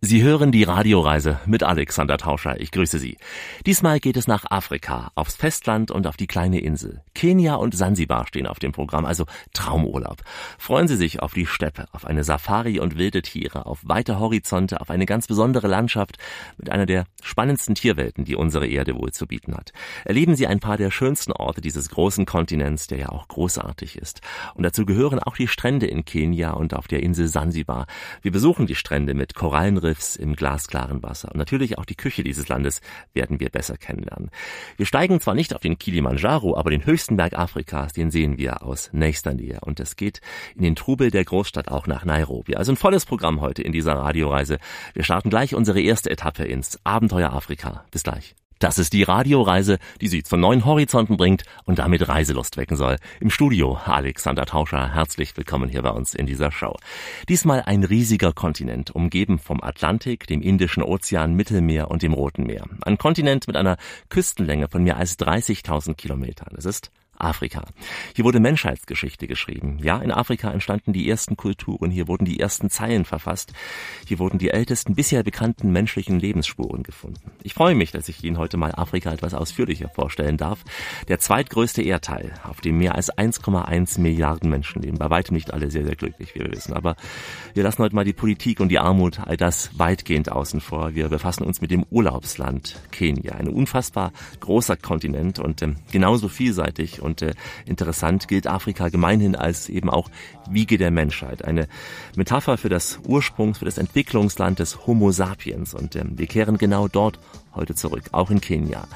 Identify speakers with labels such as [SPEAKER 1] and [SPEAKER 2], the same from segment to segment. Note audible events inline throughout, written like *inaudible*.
[SPEAKER 1] Sie hören die Radioreise mit Alexander Tauscher. Ich grüße Sie. Diesmal geht es nach Afrika, aufs Festland und auf die kleine Insel. Kenia und Sansibar stehen auf dem Programm, also Traumurlaub. Freuen Sie sich auf die Steppe, auf eine Safari und wilde Tiere, auf weite Horizonte, auf eine ganz besondere Landschaft mit einer der spannendsten Tierwelten, die unsere Erde wohl zu bieten hat. Erleben Sie ein paar der schönsten Orte dieses großen Kontinents, der ja auch großartig ist. Und dazu gehören auch die Strände in Kenia und auf der Insel Sansibar. Wir besuchen die Strände mit Korallenriffen Riffs im glasklaren Wasser. Und natürlich auch die Küche dieses Landes werden wir besser kennenlernen. Wir steigen zwar nicht auf den Kilimanjaro, aber den höchsten Berg Afrikas, den sehen wir aus nächster Nähe. Und es geht in den Trubel der Großstadt auch nach Nairobi. Also ein volles Programm heute in dieser Radioreise. Wir starten gleich unsere erste Etappe ins Abenteuer Afrika. Bis gleich. Das ist die Radioreise, die Sie zu neuen Horizonten bringt und damit Reiselust wecken soll. Im Studio Alexander Tauscher, herzlich willkommen hier bei uns in dieser Show. Diesmal ein riesiger Kontinent, umgeben vom Atlantik, dem Indischen Ozean, Mittelmeer und dem Roten Meer. Ein Kontinent mit einer Küstenlänge von mehr als 30.000 Kilometern. Es ist Afrika. Hier wurde Menschheitsgeschichte geschrieben. Ja, in Afrika entstanden die ersten Kulturen, hier wurden die ersten Zeilen verfasst, hier wurden die ältesten bisher bekannten menschlichen Lebensspuren gefunden. Ich freue mich, dass ich Ihnen heute mal Afrika etwas ausführlicher vorstellen darf. Der zweitgrößte Erdteil, auf dem mehr als 1,1 Milliarden Menschen leben. Bei weitem nicht alle sehr, sehr glücklich, wie wir wissen. Aber wir lassen heute mal die Politik und die Armut, all das weitgehend außen vor. Wir befassen uns mit dem Urlaubsland Kenia. Ein unfassbar großer Kontinent und ähm, genauso vielseitig und äh, interessant gilt Afrika gemeinhin als eben auch Wiege der Menschheit. Eine Metapher für das Ursprungs-, für das Entwicklungsland des Homo sapiens. Und ähm, wir kehren genau dort heute zurück, auch in Kenia.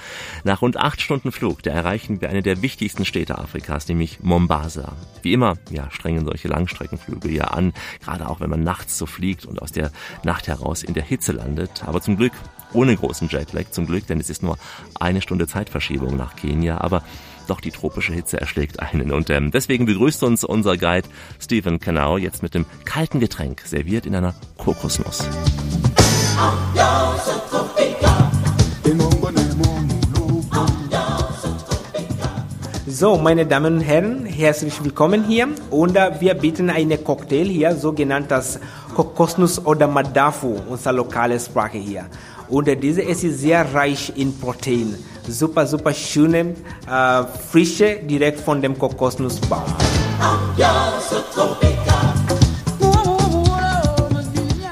[SPEAKER 1] Nach rund acht Stunden Flug, da erreichen wir eine der wichtigsten Städte Afrikas, nämlich Mombasa. Wie immer, ja, strengen solche Langstreckenflüge ja an, gerade auch wenn man nachts so fliegt und aus der Nacht heraus in der Hitze landet. Aber zum Glück ohne großen Jetlag, zum Glück, denn es ist nur eine Stunde Zeitverschiebung nach Kenia. Aber doch die tropische Hitze erschlägt einen. Und ähm, deswegen begrüßt uns unser Guide Stephen Canau jetzt mit dem kalten Getränk, serviert in einer Kokosnuss.
[SPEAKER 2] So, meine Damen und Herren, herzlich willkommen hier. Und uh, wir bieten einen Cocktail hier, sogenanntes Kokosnuss oder Madafu, unsere lokale Sprache hier. Und uh, diese ist sehr reich in Protein super, super schöne, äh, frische, direkt von dem Kokosnussbaum.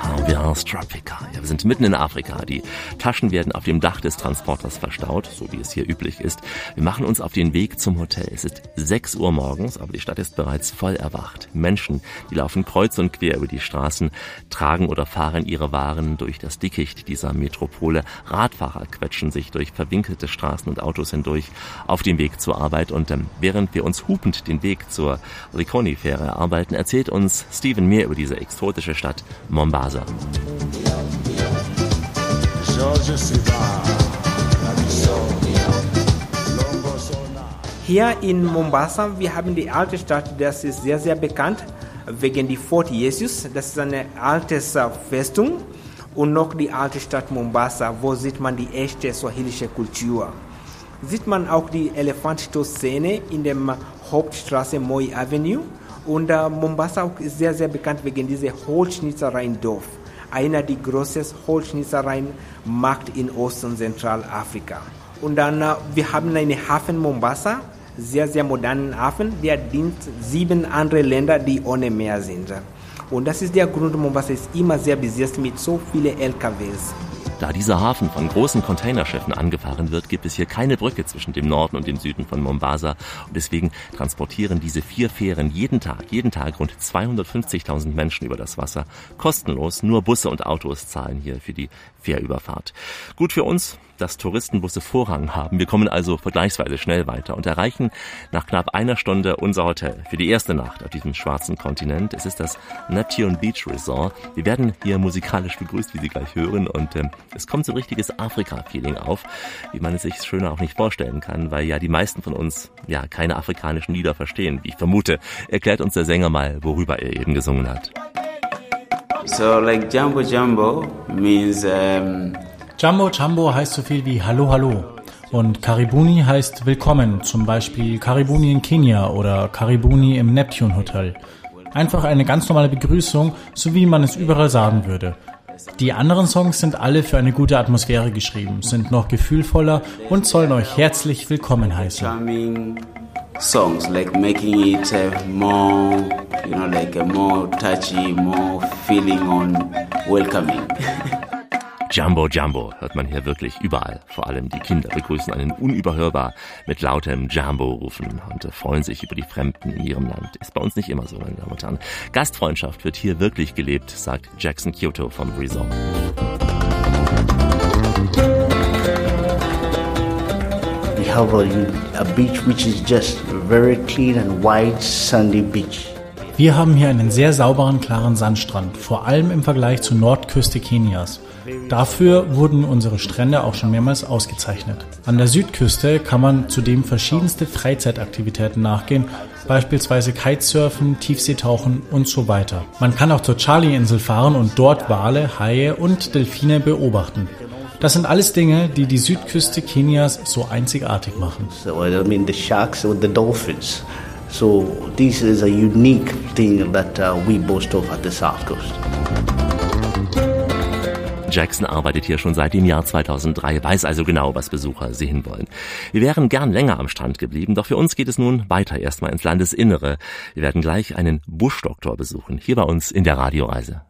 [SPEAKER 1] Ambiance Tropica sind mitten in Afrika. Die Taschen werden auf dem Dach des Transporters verstaut, so wie es hier üblich ist. Wir machen uns auf den Weg zum Hotel. Es ist 6 Uhr morgens, aber die Stadt ist bereits voll erwacht. Menschen, die laufen kreuz und quer über die Straßen, tragen oder fahren ihre Waren durch das Dickicht dieser Metropole. Radfahrer quetschen sich durch verwinkelte Straßen und Autos hindurch auf dem Weg zur Arbeit. Und ähm, während wir uns hupend den Weg zur Riconi-Fähre erarbeiten, erzählt uns Steven mehr über diese exotische Stadt Mombasa.
[SPEAKER 2] Hier in Mombasa, wir haben die alte Stadt, das ist sehr, sehr bekannt wegen die Fort Jesus. Das ist eine alte Festung und noch die alte Stadt Mombasa, wo sieht man die echte swahilische Kultur. Sieht man auch die Elefantstoßszene in der Hauptstraße Moi Avenue und äh, Mombasa ist sehr, sehr bekannt wegen dieser Holzschnitzereien-Dorf einer der größten Holzschnitzereien-Markt in Ost- und Zentralafrika. Und dann, äh, wir haben einen Hafen Mombasa, sehr, sehr modernen Hafen, der dient sieben andere Länder, die ohne Meer sind. Und das ist der Grund, Mombasa ist immer sehr besetzt mit so vielen LKWs.
[SPEAKER 1] Da dieser Hafen von großen Containerschiffen angefahren wird, gibt es hier keine Brücke zwischen dem Norden und dem Süden von Mombasa. Und deswegen transportieren diese vier Fähren jeden Tag, jeden Tag rund 250.000 Menschen über das Wasser. Kostenlos, nur Busse und Autos zahlen hier für die Fährüberfahrt. Gut für uns, dass Touristenbusse Vorrang haben. Wir kommen also vergleichsweise schnell weiter und erreichen nach knapp einer Stunde unser Hotel für die erste Nacht auf diesem schwarzen Kontinent. Es ist das Neptune Beach Resort. Wir werden hier musikalisch begrüßt, wie Sie gleich hören und äh, es kommt so ein richtiges Afrika-Feeling auf, wie man es sich schöner auch nicht vorstellen kann, weil ja die meisten von uns ja keine afrikanischen Lieder verstehen, wie ich vermute. Erklärt uns der Sänger mal, worüber er eben gesungen hat.
[SPEAKER 3] So like Jumbo Jumbo means um
[SPEAKER 4] Jumbo Jumbo heißt so viel wie Hallo Hallo. Und Karibuni heißt Willkommen, zum Beispiel Karibuni in Kenia oder Karibuni im Neptune Hotel. Einfach eine ganz normale Begrüßung, so wie man es überall sagen würde. Die anderen Songs sind alle für eine gute Atmosphäre geschrieben, sind noch gefühlvoller und sollen euch herzlich willkommen heißen.
[SPEAKER 3] Songs like making it uh, more, you know, like a more touchy, more feeling on welcoming. *laughs*
[SPEAKER 1] Jumbo Jumbo hört man hier wirklich überall. Vor allem die Kinder begrüßen einen unüberhörbar mit lautem Jumbo rufen und freuen sich über die Fremden in ihrem Land. Ist bei uns nicht immer so, meine Damen und Herren. Gastfreundschaft wird hier wirklich gelebt, sagt Jackson Kyoto vom Resort.
[SPEAKER 5] We have a, a beach which is just very clean and white sandy beach.
[SPEAKER 4] Wir haben hier einen sehr sauberen, klaren Sandstrand, vor allem im Vergleich zur Nordküste Kenias. Dafür wurden unsere Strände auch schon mehrmals ausgezeichnet. An der Südküste kann man zudem verschiedenste Freizeitaktivitäten nachgehen, beispielsweise Kitesurfen, Tiefseetauchen und so weiter. Man kann auch zur Charlie-Insel fahren und dort Wale, Haie und Delfine beobachten. Das sind alles Dinge, die die Südküste Kenias so einzigartig machen.
[SPEAKER 5] So I mean the sharks the dolphins. So this is a unique thing that uh, we boast of at the South Coast.
[SPEAKER 1] Jackson arbeitet hier schon seit dem Jahr 2003, weiß also genau, was Besucher sehen wollen. Wir wären gern länger am Strand geblieben, doch für uns geht es nun weiter erstmal ins Landesinnere. Wir werden gleich einen Buschdoktor besuchen, hier bei uns in der Radioreise.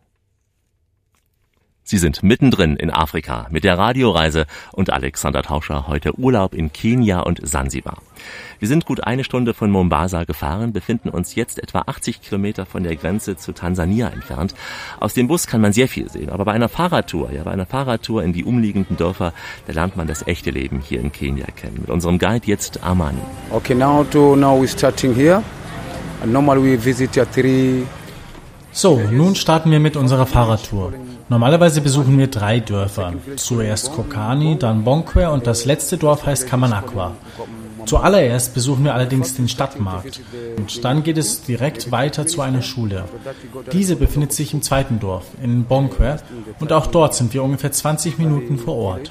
[SPEAKER 1] Sie sind mittendrin in Afrika mit der Radioreise und Alexander Tauscher heute Urlaub in Kenia und Sansibar. Wir sind gut eine Stunde von Mombasa gefahren, befinden uns jetzt etwa 80 Kilometer von der Grenze zu Tansania entfernt. Aus dem Bus kann man sehr viel sehen, aber bei einer Fahrradtour, ja, bei einer Fahrradtour in die umliegenden Dörfer, da lernt man das echte Leben hier in Kenia kennen. Mit unserem Guide jetzt Armani.
[SPEAKER 6] Okay, now to now we're starting here. And normally we visit here three
[SPEAKER 4] so, nun starten wir mit unserer Fahrradtour. Normalerweise besuchen wir drei Dörfer. Zuerst Kokani, dann Bonkwe und das letzte Dorf heißt Kamanakwa. Zuallererst besuchen wir allerdings den Stadtmarkt und dann geht es direkt weiter zu einer Schule. Diese befindet sich im zweiten Dorf, in Bonkwe und auch dort sind wir ungefähr 20 Minuten vor Ort.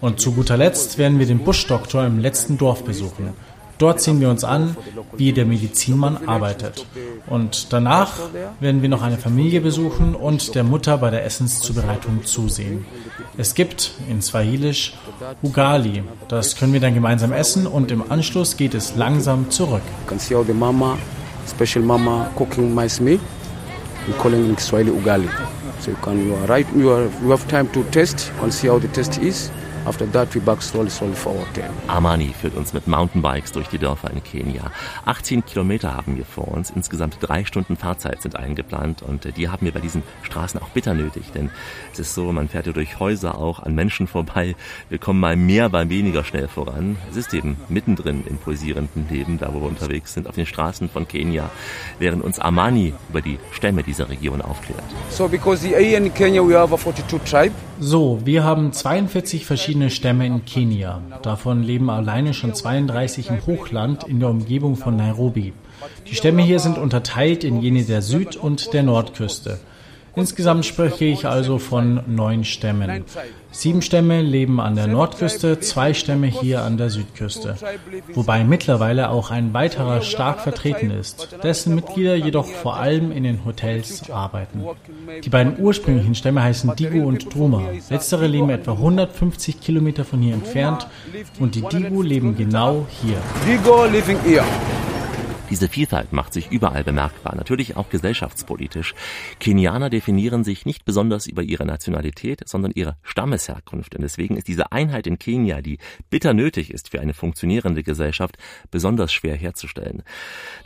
[SPEAKER 4] Und zu guter Letzt werden wir den Buschdoktor im letzten Dorf besuchen. Dort sehen wir uns an, wie der Medizinmann arbeitet. Und danach werden wir noch eine Familie besuchen und der Mutter bei der Essenszubereitung zusehen. Es gibt in Swahilisch Ugali. Das können wir dann gemeinsam essen und im Anschluss geht es langsam zurück.
[SPEAKER 6] Mama, special mama cooking mice meat. We call it in Swahili ugali. So you can you are right you are you have time to. You can see how the taste is. After that we back slowly, slowly forward there.
[SPEAKER 1] Armani führt uns mit Mountainbikes durch die Dörfer in Kenia. 18 Kilometer haben wir vor uns. Insgesamt drei Stunden Fahrzeit sind eingeplant und äh, die haben wir bei diesen Straßen auch bitter nötig, denn es ist so, man fährt ja durch Häuser auch an Menschen vorbei. Wir kommen mal mehr, mal weniger schnell voran. Es ist eben mittendrin im pulsierenden Leben, da wo wir unterwegs sind, auf den Straßen von Kenia, während uns Armani über die Stämme dieser Region aufklärt.
[SPEAKER 6] So because here in Kenya we have a 42 tribe.
[SPEAKER 4] So, wir haben 42 verschiedene Stämme in Kenia. Davon leben alleine schon 32 im Hochland in der Umgebung von Nairobi. Die Stämme hier sind unterteilt in jene der Süd- und der Nordküste. Insgesamt spreche ich also von neun Stämmen. Sieben Stämme leben an der Nordküste, zwei Stämme hier an der Südküste. Wobei mittlerweile auch ein weiterer stark vertreten ist, dessen Mitglieder jedoch vor allem in den Hotels arbeiten. Die beiden ursprünglichen Stämme heißen Digu und Druma. Letztere leben etwa 150 Kilometer von hier entfernt und die Digu leben genau hier.
[SPEAKER 6] Digo living here.
[SPEAKER 1] Diese Vielfalt macht sich überall bemerkbar, natürlich auch gesellschaftspolitisch. Kenianer definieren sich nicht besonders über ihre Nationalität, sondern ihre Stammesherkunft. Und deswegen ist diese Einheit in Kenia, die bitter nötig ist für eine funktionierende Gesellschaft, besonders schwer herzustellen.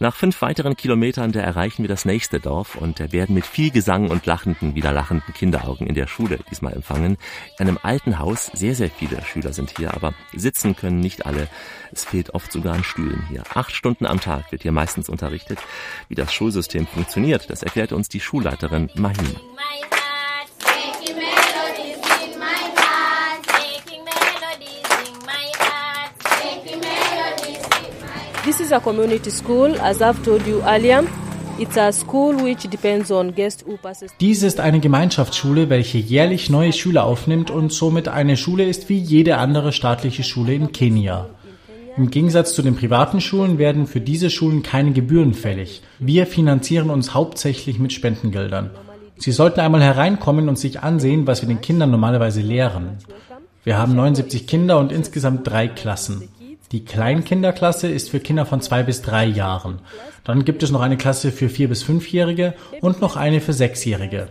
[SPEAKER 1] Nach fünf weiteren Kilometern, da erreichen wir das nächste Dorf und werden mit viel Gesang und lachenden, wieder lachenden Kinderaugen in der Schule diesmal empfangen. In einem alten Haus, sehr, sehr viele Schüler sind hier, aber sitzen können nicht alle. Es fehlt oft sogar an Stühlen hier. Acht Stunden am Tag wird hier meistens unterrichtet. Wie das Schulsystem funktioniert, das erklärt uns die Schulleiterin Mahim.
[SPEAKER 7] This is a community school, as I've told you earlier. It's a school which depends on guest who passes.
[SPEAKER 4] Dies ist eine Gemeinschaftsschule, welche jährlich neue Schüler aufnimmt und somit eine Schule ist wie jede andere staatliche Schule in Kenia. Im Gegensatz zu den privaten Schulen werden für diese Schulen keine Gebühren fällig. Wir finanzieren uns hauptsächlich mit Spendengeldern. Sie sollten einmal hereinkommen und sich ansehen, was wir den Kindern normalerweise lehren. Wir haben 79 Kinder und insgesamt drei Klassen. Die Kleinkinderklasse ist für Kinder von zwei bis drei Jahren. Dann gibt es noch eine Klasse für vier bis fünfjährige und noch eine für sechsjährige.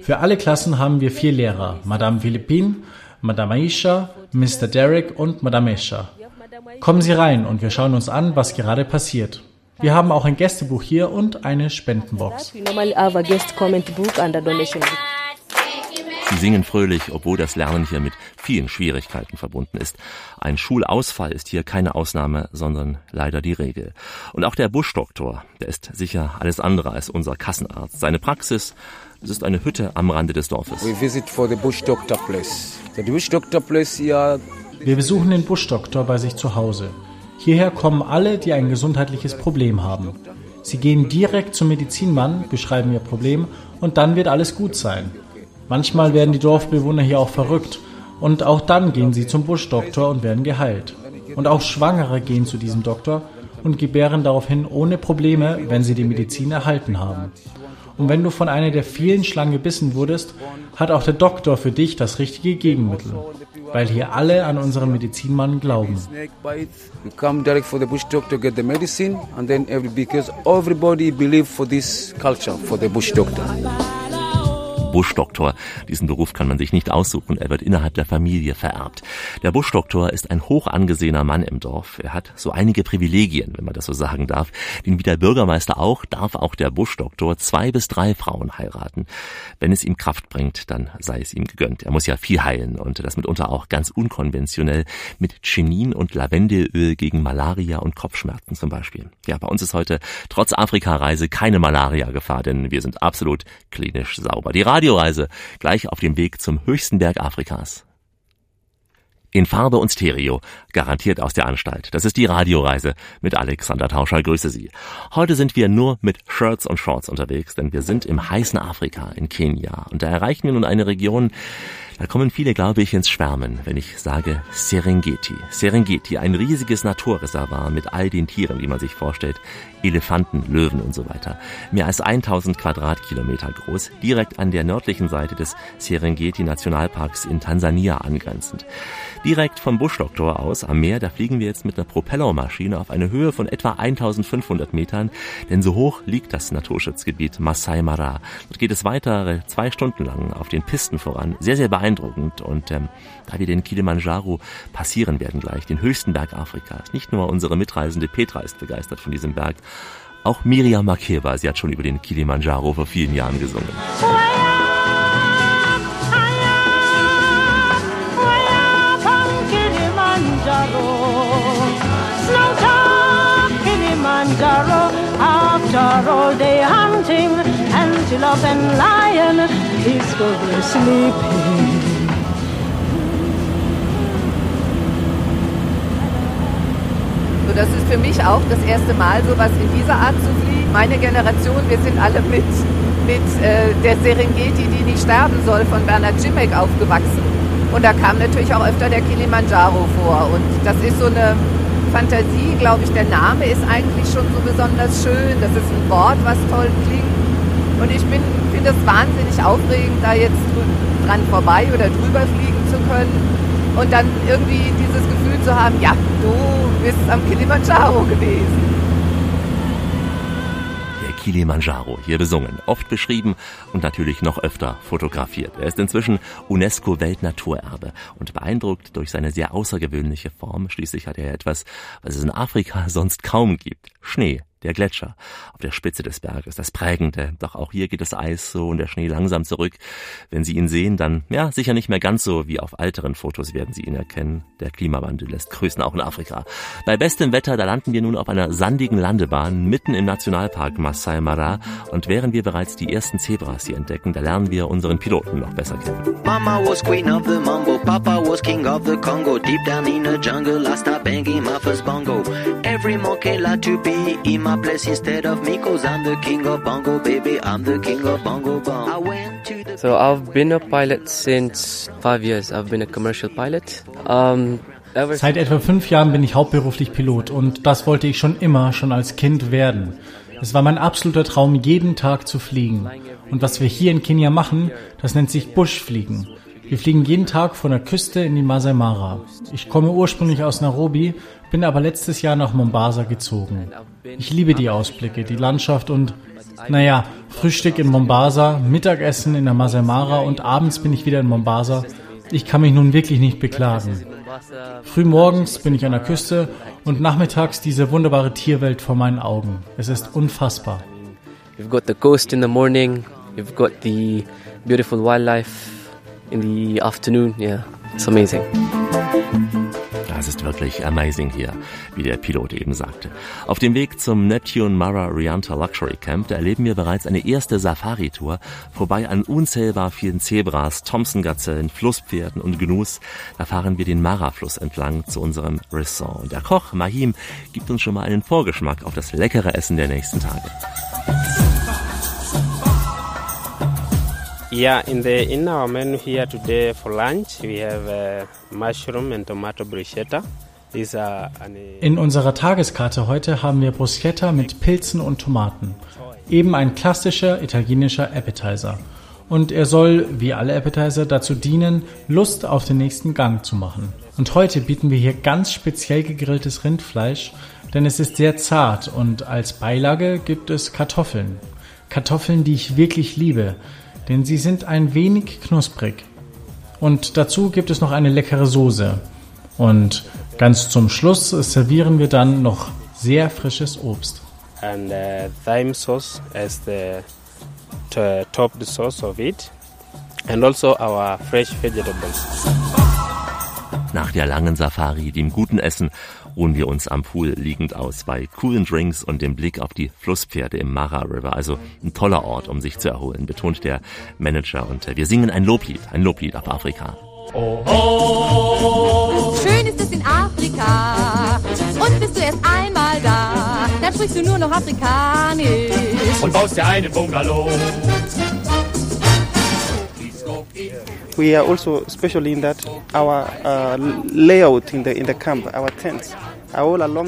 [SPEAKER 4] Für alle Klassen haben wir vier Lehrer, Madame Philippine, Madame Aisha, Mr. Derek und Madame Esha. Kommen Sie rein und wir schauen uns an, was gerade passiert. Wir haben auch ein Gästebuch hier und eine Spendenbox.
[SPEAKER 1] Sie singen fröhlich, obwohl das Lernen hier mit vielen Schwierigkeiten verbunden ist. Ein Schulausfall ist hier keine Ausnahme, sondern leider die Regel. Und auch der Buschdoktor, der ist sicher alles andere als unser Kassenarzt. Seine Praxis, das ist eine Hütte am Rande des Dorfes.
[SPEAKER 6] We visit for the bush doctor place. The bush doctor place here.
[SPEAKER 4] Wir besuchen den Buschdoktor bei sich zu Hause. Hierher kommen alle, die ein gesundheitliches Problem haben. Sie gehen direkt zum Medizinmann, beschreiben ihr Problem und dann wird alles gut sein. Manchmal werden die Dorfbewohner hier auch verrückt und auch dann gehen sie zum Buschdoktor und werden geheilt. Und auch Schwangere gehen zu diesem Doktor und gebären daraufhin ohne Probleme, wenn sie die Medizin erhalten haben. Und wenn du von einer der vielen Schlangen gebissen wurdest, hat auch der Doktor für dich das richtige Gegenmittel, weil hier alle an unseren Medizinmann glauben.
[SPEAKER 6] You come direct for the bush doctor, get the medicine, and then every, because everybody believe for this culture, for the bush doctor.
[SPEAKER 1] Buschdoktor. Diesen Beruf kann man sich nicht aussuchen, er wird innerhalb der Familie vererbt. Der Buschdoktor ist ein hoch angesehener Mann im Dorf. Er hat so einige Privilegien, wenn man das so sagen darf. Denn wie der Bürgermeister auch, darf auch der Buschdoktor zwei bis drei Frauen heiraten. Wenn es ihm Kraft bringt, dann sei es ihm gegönnt. Er muss ja viel heilen und das mitunter auch ganz unkonventionell mit Chinin und Lavendelöl gegen Malaria und Kopfschmerzen zum Beispiel. Ja, bei uns ist heute trotz Afrika-Reise keine Malaria-Gefahr, denn wir sind absolut klinisch sauber. Die Radio Radioreise gleich auf dem Weg zum höchsten Berg Afrikas. In Farbe und Stereo, garantiert aus der Anstalt. Das ist die Radioreise mit Alexander Tauscher. Grüße Sie. Heute sind wir nur mit Shirts und Shorts unterwegs, denn wir sind im heißen Afrika, in Kenia. Und da erreichen wir nun eine Region, da kommen viele, glaube ich, ins Schwärmen, wenn ich sage Serengeti. Serengeti, ein riesiges Naturreservat mit all den Tieren, die man sich vorstellt. Elefanten, Löwen und so weiter. Mehr als 1000 Quadratkilometer groß, direkt an der nördlichen Seite des Serengeti Nationalparks in Tansania angrenzend. Direkt vom Buschdoktor aus am Meer, da fliegen wir jetzt mit einer Propellermaschine auf eine Höhe von etwa 1500 Metern, denn so hoch liegt das Naturschutzgebiet Masai Mara. Dort geht es weitere zwei Stunden lang auf den Pisten voran. Sehr, sehr beeindruckend und ähm, da wir den Kilimanjaro passieren werden gleich, den höchsten Berg Afrikas. Nicht nur unsere Mitreisende Petra ist begeistert von diesem Berg, auch Miriam Makeba, sie hat schon über den Kilimanjaro vor vielen Jahren gesungen.
[SPEAKER 8] After all day hunting antelope and lion over sleeping.
[SPEAKER 9] Das ist für mich auch das erste Mal, sowas in dieser Art zu fliegen. Meine Generation, wir sind alle mit, mit äh, der Serengeti, die nicht sterben soll, von Bernhard Jimmek aufgewachsen. Und da kam natürlich auch öfter der Kilimanjaro vor. Und das ist so eine Fantasie, glaube ich, der Name ist eigentlich schon so besonders schön. Das ist ein Wort, was toll klingt. Und ich finde es wahnsinnig aufregend, da jetzt dran vorbei oder drüber fliegen zu können und dann irgendwie dieses Gefühl zu haben, ja, du bist am Kilimanjaro gewesen.
[SPEAKER 1] Kilimanjaro hier besungen, oft beschrieben und natürlich noch öfter fotografiert. Er ist inzwischen UNESCO Weltnaturerbe und beeindruckt durch seine sehr außergewöhnliche Form. Schließlich hat er etwas, was es in Afrika *laughs* sonst kaum gibt. Schnee der Gletscher auf der Spitze des Berges, das Prägende. Doch auch hier geht das Eis so und der Schnee langsam zurück. Wenn Sie ihn sehen, dann, ja, sicher nicht mehr ganz so wie auf älteren Fotos werden Sie ihn erkennen. Der Klimawandel lässt grüßen, auch in Afrika. Bei bestem Wetter, da landen wir nun auf einer sandigen Landebahn mitten im Nationalpark Masai Mara und während wir bereits die ersten Zebras hier entdecken, da lernen wir unseren Piloten noch besser kennen.
[SPEAKER 10] Mama was queen of the mambo, Papa was king of the Congo. Deep down in the jungle, I start banging my first bongo. Every monkey like to be in my place instead of me cause I'm the king of bongo baby I'm the king of bongo bong I went to the
[SPEAKER 11] So I've been a pilot since five years I've been a commercial pilot um,
[SPEAKER 4] Seit etwa fünf Jahren bin ich hauptberuflich Pilot und das wollte ich schon immer, schon als Kind werden. Es war mein absoluter Traum, jeden Tag zu fliegen. Und was wir hier in Kenia machen, das nennt sich Buschfliegen. Wir fliegen jeden Tag von der Küste in die Masai Mara. Ich komme ursprünglich aus Nairobi, bin aber letztes Jahr nach Mombasa gezogen. Ich liebe die Ausblicke, die Landschaft und, naja, Frühstück in Mombasa, Mittagessen in der Masai Mara und abends bin ich wieder in Mombasa. Ich kann mich nun wirklich nicht beklagen. Frühmorgens bin ich an der Küste und nachmittags diese wunderbare Tierwelt vor meinen Augen. Es ist unfassbar.
[SPEAKER 11] You've got the coast in the morning, you've got the beautiful wildlife in the afternoon. Yeah, it's amazing.
[SPEAKER 1] Das ist wirklich amazing hier, wie der Pilot eben sagte. Auf dem Weg zum Neptune Mara Rianta Luxury Camp, da erleben wir bereits eine erste Safari-Tour, vorbei an unzählbar vielen Zebras, Thompson-Gazellen, Flusspferden und Gnus. Da fahren wir den Mara-Fluss entlang zu unserem Ressort. Und der Koch Mahim gibt uns schon mal einen Vorgeschmack auf das leckere Essen der nächsten Tage.
[SPEAKER 12] Yeah, in the in our menu here today for lunch we have uh, mushroom and tomato bruschetta. An,
[SPEAKER 4] In unserer Tageskarte heute haben wir Bruschetta mit Pilzen und Tomaten. Eben ein klassischer italienischer Appetizer. Und er soll, wie alle Appetizer, dazu dienen, Lust auf den nächsten Gang zu machen. Und heute bieten wir hier ganz speziell gegrilltes Rindfleisch, denn es ist sehr zart und als Beilage gibt es Kartoffeln. Kartoffeln, die ich wirklich liebe denn sie sind ein wenig knusprig. Und dazu gibt es noch eine leckere Soße. Und ganz zum Schluss servieren wir dann noch sehr frisches Obst.
[SPEAKER 12] And uh, thyme sauce as the to, top sauce of it. And also our fresh vegetables.
[SPEAKER 1] Nach der langen Safari, dem guten Essen ruhen wir uns am Pool liegend aus bei coolen Drinks und dem Blick auf die Flusspferde im Mara River. Also ein toller Ort, um sich zu erholen, betont der Manager. Und wir singen ein Loblied, ein Loblied auf Afrika.
[SPEAKER 13] Oh, oh. Schön ist es in Afrika. Und bist du erst einmal da, dann sprichst du nur noch Afrikanisch.
[SPEAKER 14] Und baust dir einen Bungalow.
[SPEAKER 15] We are also special in that our uh, layout in the in the camp, our tents.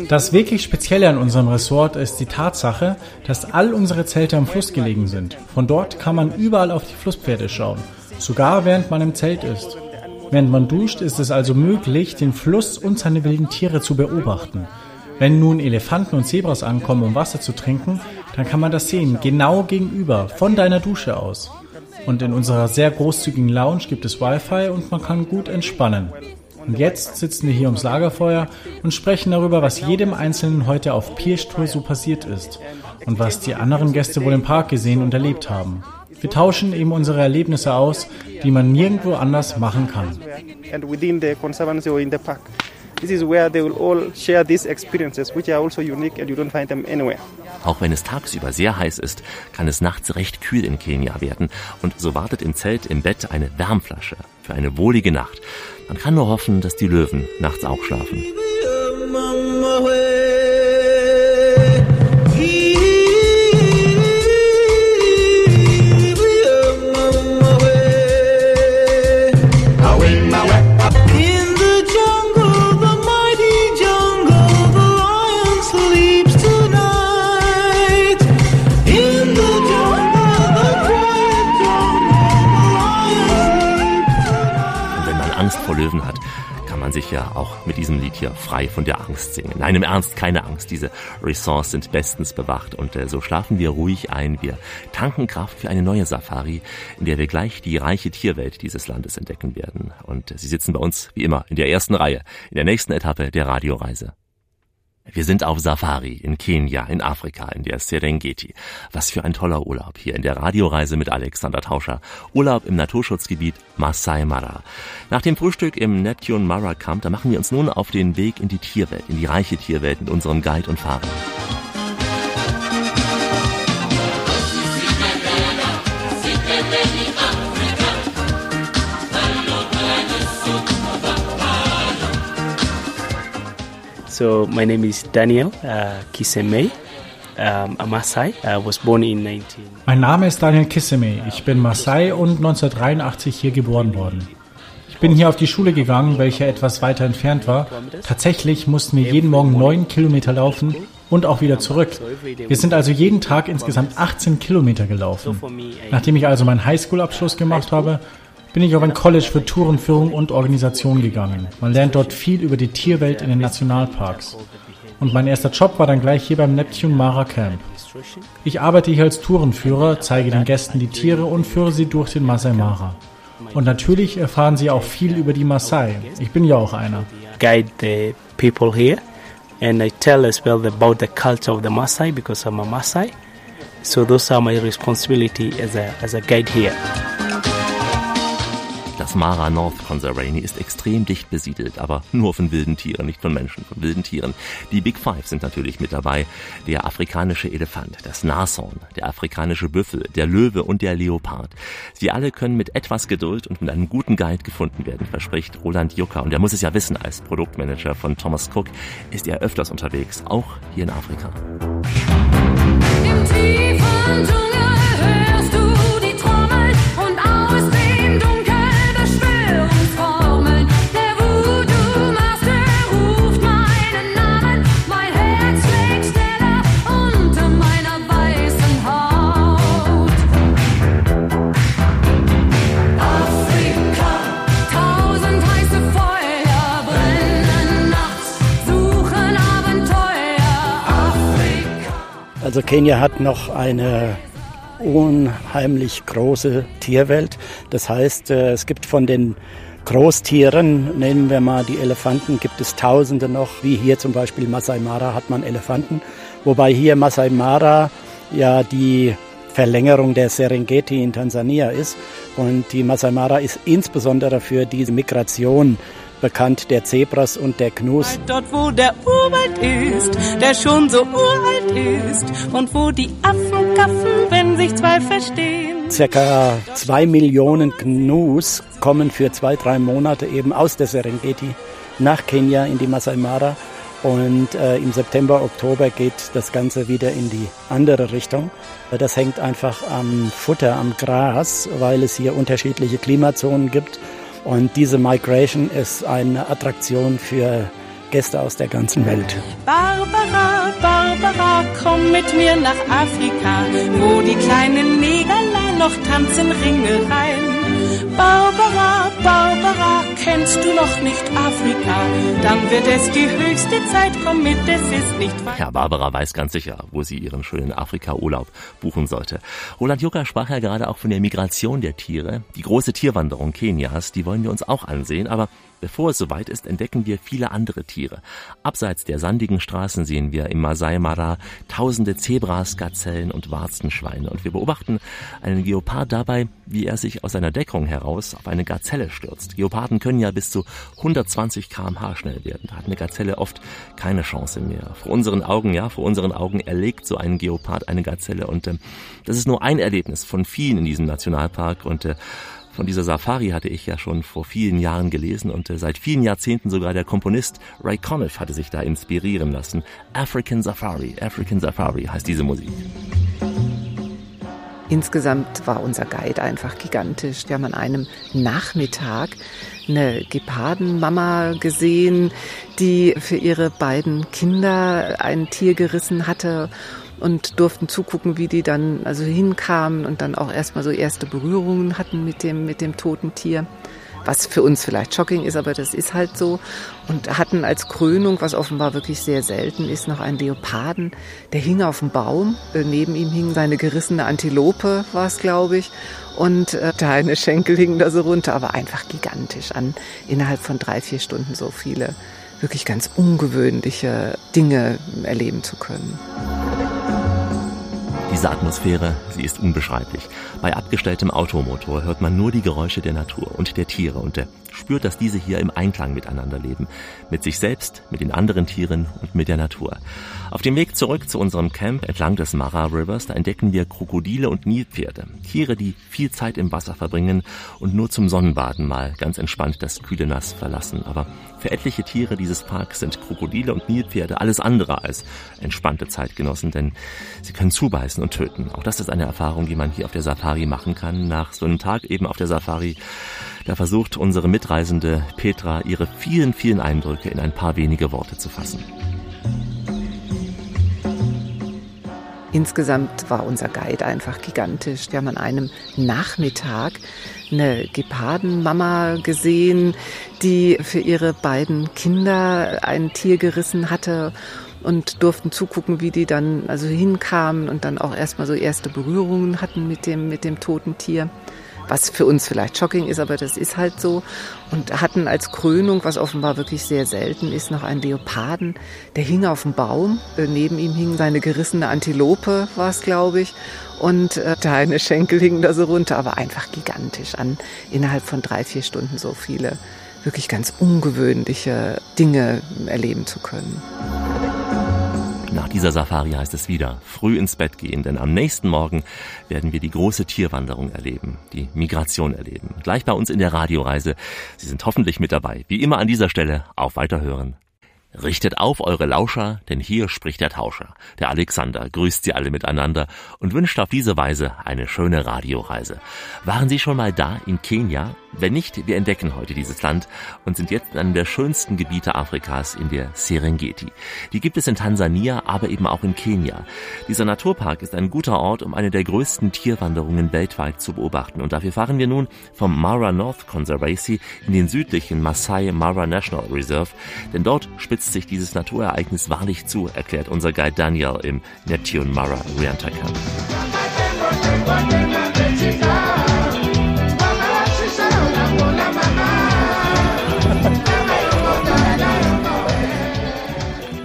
[SPEAKER 4] Das wirklich Spezielle an unserem Resort ist die Tatsache, dass all unsere Zelte am Fluss gelegen sind. Von dort kann man überall auf die Flusspferde schauen, sogar während man im Zelt ist. Während man duscht, ist es also möglich, den Fluss und seine wilden Tiere zu beobachten. Wenn nun Elefanten und Zebras ankommen, um Wasser zu trinken, dann kann man das sehen, genau gegenüber, von deiner Dusche aus. Und in unserer sehr großzügigen Lounge gibt es Wi-Fi und man kann gut entspannen. Und jetzt sitzen wir hier ums Lagerfeuer und sprechen darüber, was jedem Einzelnen heute auf Pirsch-Tour so passiert ist und was die anderen Gäste wohl im Park gesehen und erlebt haben. Wir tauschen eben unsere Erlebnisse aus, die man nirgendwo anders machen kann.
[SPEAKER 15] This is where they will all share these experiences, which are also unique and you don't find them anywhere.
[SPEAKER 1] Auch wenn es tagsüber sehr heiß ist, kann es nachts recht kühl in Kenia werden. Und so wartet im Zelt im Bett eine Wärmflasche für eine wohlige Nacht. Man kann nur hoffen, dass die Löwen nachts auch schlafen. Sich ja auch mit diesem Lied hier frei von der Angst singen. Nein, im Ernst, keine Angst. Diese Resorts sind bestens bewacht und äh, so schlafen wir ruhig ein. Wir tanken Kraft für eine neue Safari, in der wir gleich die reiche Tierwelt dieses Landes entdecken werden. Und äh, Sie sitzen bei uns, wie immer, in der ersten Reihe, in der nächsten Etappe der Radioreise. Wir sind auf Safari in Kenia, in Afrika, in der Serengeti. Was für ein toller Urlaub hier in der Radioreise mit Alexander Tauscher. Urlaub im Naturschutzgebiet Masai Mara. Nach dem Frühstück im Neptune Mara Camp, da machen wir uns nun auf den Weg in die Tierwelt, in die reiche Tierwelt mit unserem Guide und Fahrer.
[SPEAKER 12] So my name is Daniel uh, Kisemei. Um, a Maasai. I was born in 19.
[SPEAKER 4] Mein Name ist Daniel Kisemei. Ich bin Maasai und 1983 hier geboren worden. Ich bin hier auf die Schule gegangen, welche etwas weiter entfernt war. Tatsächlich mussten wir jeden Morgen neun Kilometer laufen, und auch wieder zurück. Wir sind also jeden Tag insgesamt 18 Kilometer gelaufen. Nachdem ich also meinen Highschool-Abschluss gemacht habe, bin ich auf ein College für Tourenführung und Organisation gegangen. Man lernt dort viel über die Tierwelt in den Nationalparks. Und mein erster Job war dann gleich hier beim Neptune Mara Camp. Ich arbeite hier als Tourenführer, zeige den Gästen die Tiere und führe sie durch den Masai Mara. Und natürlich erfahren sie auch viel über die Masai. Ich bin ja auch einer.
[SPEAKER 16] Guide the people here and I tell as well about the culture of the Maasai because I'm a Maasai. So those are my responsibility as a, as a guide here.
[SPEAKER 1] Das Mara North Conservatory ist extrem dicht besiedelt, aber nur von wilden Tieren, nicht von Menschen, von wilden Tieren. Die Big Five sind natürlich mit dabei. Der afrikanische Elefant, das Nashorn, der afrikanische Büffel, der Löwe und der Leopard. Sie alle können mit etwas Geduld und mit einem guten Guide gefunden werden, verspricht Roland Jucker. Und er muss es ja wissen, als Produktmanager von Thomas Cook ist er öfters unterwegs, auch hier in Afrika.
[SPEAKER 17] Im tiefen Dschungel
[SPEAKER 18] Also Kenia hat noch eine unheimlich große Tierwelt. Das heißt, äh, es gibt von den Großtieren, nehmen wir mal die Elefanten, gibt es Tausende noch, wie hier zum Beispiel Masai Mara hat man Elefanten, wobei hier Masai Mara ja die Verlängerung der Serengeti in Tansania ist und die Masai Mara ist insbesondere für diese Migration bekannt, der Zebras und der Gnus.
[SPEAKER 19] Dort, wo der Urwald ist, der schon so uralt ist und wo die Affen gaffen, wenn sich zwei verstehen.
[SPEAKER 18] Circa zwei Millionen Gnus kommen für zwei, drei Monate eben aus der Serengeti nach Kenia in die Masai Mara. Und äh, im September, Oktober geht das Ganze wieder in die andere Richtung. Das hängt einfach am Futter, am Gras, weil es hier unterschiedliche Klimazonen gibt. Und diese Migration ist eine Attraktion für Gäste aus der ganzen Welt.
[SPEAKER 19] Barbara, Barbara, komm mit mir nach Afrika, wo die kleinen Negerlein noch tanzen Ringe rein. Barbara, Barbara, kennst du noch nicht Afrika? Dann wird es die höchste Zeit, komm mit, es ist nicht weit.
[SPEAKER 1] Ja, Barbara weiß ganz sicher, wo sie ihren schönen Afrika-Urlaub buchen sollte. Roland Jucker sprach ja gerade auch von der Migration der Tiere. Die große Tierwanderung Kenias, die wollen wir uns auch ansehen, aber Bevor es soweit ist, entdecken wir viele andere Tiere. Abseits der sandigen Straßen sehen wir im Masai Mara tausende Zebras, Gazellen und Warzenschweine. Und wir beobachten einen Geopard dabei, wie er sich aus seiner Deckung heraus auf eine Gazelle stürzt. Geoparden können ja bis zu 120 kmh schnell werden. Da hat eine Gazelle oft keine Chance mehr. Vor unseren Augen, ja, vor unseren Augen erlegt so ein Geopard eine Gazelle. Und äh, das ist nur ein Erlebnis von vielen in diesem Nationalpark. Und äh, von dieser Safari hatte ich ja schon vor vielen Jahren gelesen und äh, seit vielen Jahrzehnten sogar der Komponist Ray Conniff hatte sich da inspirieren lassen. African Safari, African Safari heißt diese Musik.
[SPEAKER 9] Insgesamt war unser Guide einfach gigantisch. Wir haben an einem Nachmittag eine Gepardenmama gesehen, die für ihre beiden Kinder ein Tier gerissen hatte und durften zugucken, wie die dann also hinkamen und dann auch erstmal so erste Berührungen hatten mit dem, mit dem toten Tier. Was für uns vielleicht shocking ist, aber das ist halt so. Und hatten als Krönung, was offenbar wirklich sehr selten ist, noch einen Leoparden, der hing auf dem Baum. Äh, neben ihm hing seine gerissene Antilope, war es, glaube ich. Und äh, deine Schenkel hingen da so runter, aber einfach gigantisch an. Innerhalb von drei, vier Stunden so viele wirklich ganz ungewöhnliche Dinge erleben zu können.
[SPEAKER 1] Diese Atmosphäre, sie ist unbeschreiblich. Bei abgestelltem Automotor hört man nur die Geräusche der Natur und der Tiere und der spürt, dass diese hier im Einklang miteinander leben. Mit sich selbst, mit den anderen Tieren und mit der Natur. Auf dem Weg zurück zu unserem Camp entlang des Mara Rivers, da entdecken wir Krokodile und Nilpferde. Tiere, die viel Zeit im Wasser verbringen und nur zum Sonnenbaden mal ganz entspannt das kühle Nass verlassen. Aber für etliche Tiere dieses Parks sind Krokodile und Nilpferde alles andere als entspannte Zeitgenossen, denn sie können zubeißen und töten. Auch das ist eine Erfahrung, die man hier auf der Safari machen kann. Nach so einem Tag eben auf der Safari da versucht unsere Mitreisende Petra ihre vielen, vielen Eindrücke in ein paar wenige Worte zu fassen.
[SPEAKER 9] insgesamt war unser Guide einfach gigantisch. Wir haben an einem Nachmittag eine Gepardenmama gesehen, die für ihre beiden Kinder ein Tier gerissen hatte und durften zugucken, wie die dann also hinkamen und dann auch erstmal so erste Berührungen hatten mit dem, mit dem toten Tier. Was für uns vielleicht shocking ist, aber das ist halt so. Und hatten als Krönung, was offenbar wirklich sehr selten ist, noch einen Leoparden. Der hing auf dem Baum. Äh, Neben ihm hing seine gerissene Antilope, war es, glaube ich. Und äh, deine Schenkel hingen da so runter, aber einfach gigantisch an. Innerhalb von drei, vier Stunden so viele wirklich ganz ungewöhnliche Dinge erleben zu können.
[SPEAKER 1] Nach dieser Safari heißt es wieder, früh ins Bett gehen, denn am nächsten Morgen werden wir die große Tierwanderung erleben, die Migration erleben. Gleich bei uns in der Radioreise. Sie sind hoffentlich mit dabei. Wie immer an dieser Stelle auf Weiterhören. Richtet auf eure Lauscher, denn hier spricht der Tauscher. Der Alexander grüßt Sie alle miteinander und wünscht auf diese Weise eine schöne Radioreise. Waren Sie schon mal da in Kenia? Wenn nicht, wir entdecken heute dieses Land und sind jetzt in einem der schönsten Gebiete Afrikas in der Serengeti. Die gibt es in Tansania, aber eben auch in Kenia. Dieser Naturpark ist ein guter Ort, um eine der größten Tierwanderungen weltweit zu beobachten. Und dafür fahren wir nun vom Mara North Conservancy in den südlichen Masai Mara National Reserve, denn dort spitzt sich dieses Naturereignis wahrlich zu, erklärt unser Guide Daniel im Neptune Mara Rianta Camp.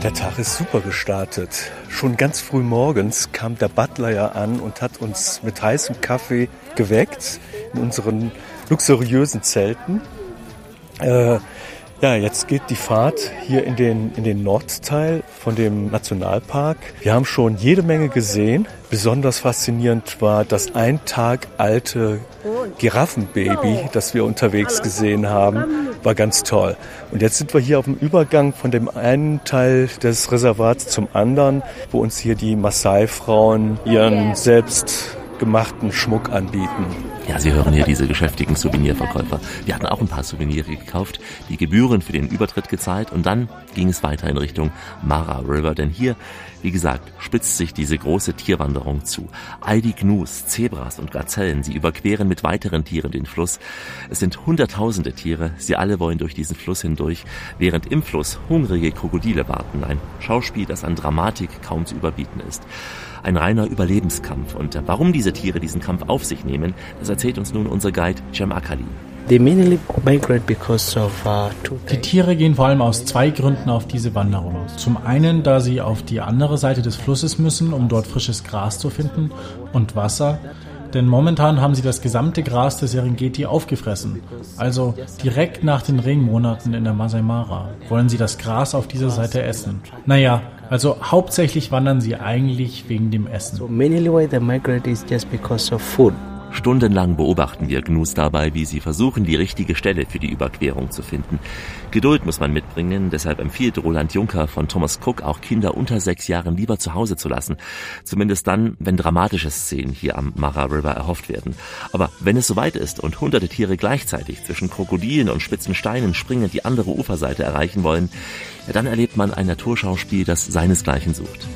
[SPEAKER 20] Der Tag ist super gestartet. Schon ganz früh morgens kam der Butler ja an und hat uns mit heißem Kaffee geweckt in unseren luxuriösen Zelten. Äh, ja, jetzt geht die Fahrt hier in den, in den Nordteil von dem Nationalpark. Wir haben schon jede Menge gesehen. Besonders faszinierend war das ein Tag alte Giraffenbaby, das wir unterwegs gesehen haben. War ganz toll. Und jetzt sind wir hier auf dem Übergang von dem einen Teil des Reservats zum anderen, wo uns hier die Maasai-Frauen ihren selbst gemachten Schmuck anbieten.
[SPEAKER 1] Ja, Sie hören hier diese geschäftigen Souvenirverkäufer. Wir hatten auch ein paar Souvenire gekauft, die Gebühren für den Übertritt gezahlt und dann ging es weiter in Richtung Mara River, denn hier, wie gesagt, spitzt sich diese große Tierwanderung zu. All die Gnus, Zebras und Gazellen, sie überqueren mit weiteren Tieren den Fluss. Es sind hunderttausende Tiere, sie alle wollen durch diesen Fluss hindurch, während im Fluss hungrige Krokodile warten. Ein Schauspiel, das an Dramatik kaum zu überbieten ist ein reiner Überlebenskampf. Und äh, warum diese Tiere diesen Kampf auf sich nehmen, das erzählt uns nun unser Guide Cem Akali.
[SPEAKER 16] They mainly migrate because of uh, two
[SPEAKER 4] Die Tiere gehen vor allem aus zwei Gründen auf diese Wanderung. Zum einen, da sie auf die andere Seite des Flusses müssen, um dort frisches Gras zu finden und Wasser. Denn momentan haben sie das gesamte Gras der Serengeti aufgefressen. Also direkt nach den Regenmonaten in der Masai Mara wollen sie das Gras auf dieser Seite essen. Naja, also hauptsächlich wandern sie eigentlich wegen dem Essen.
[SPEAKER 16] So mainly why they migrate is just because of food.
[SPEAKER 1] Stundenlang beobachten wir Gnus dabei, wie sie versuchen, die richtige Stelle für die Überquerung zu finden. Geduld muss man mitbringen, deshalb empfiehlt Roland Juncker von Thomas Cook auch Kinder unter sechs Jahren lieber zu Hause zu lassen. Zumindest dann, wenn dramatische Szenen hier am Mara River erhofft werden. Aber wenn es soweit ist und hunderte Tiere gleichzeitig zwischen Krokodilen und spitzen Steinen springend die andere Uferseite erreichen wollen, ja, dann erlebt man ein Naturschauspiel, das seinesgleichen sucht.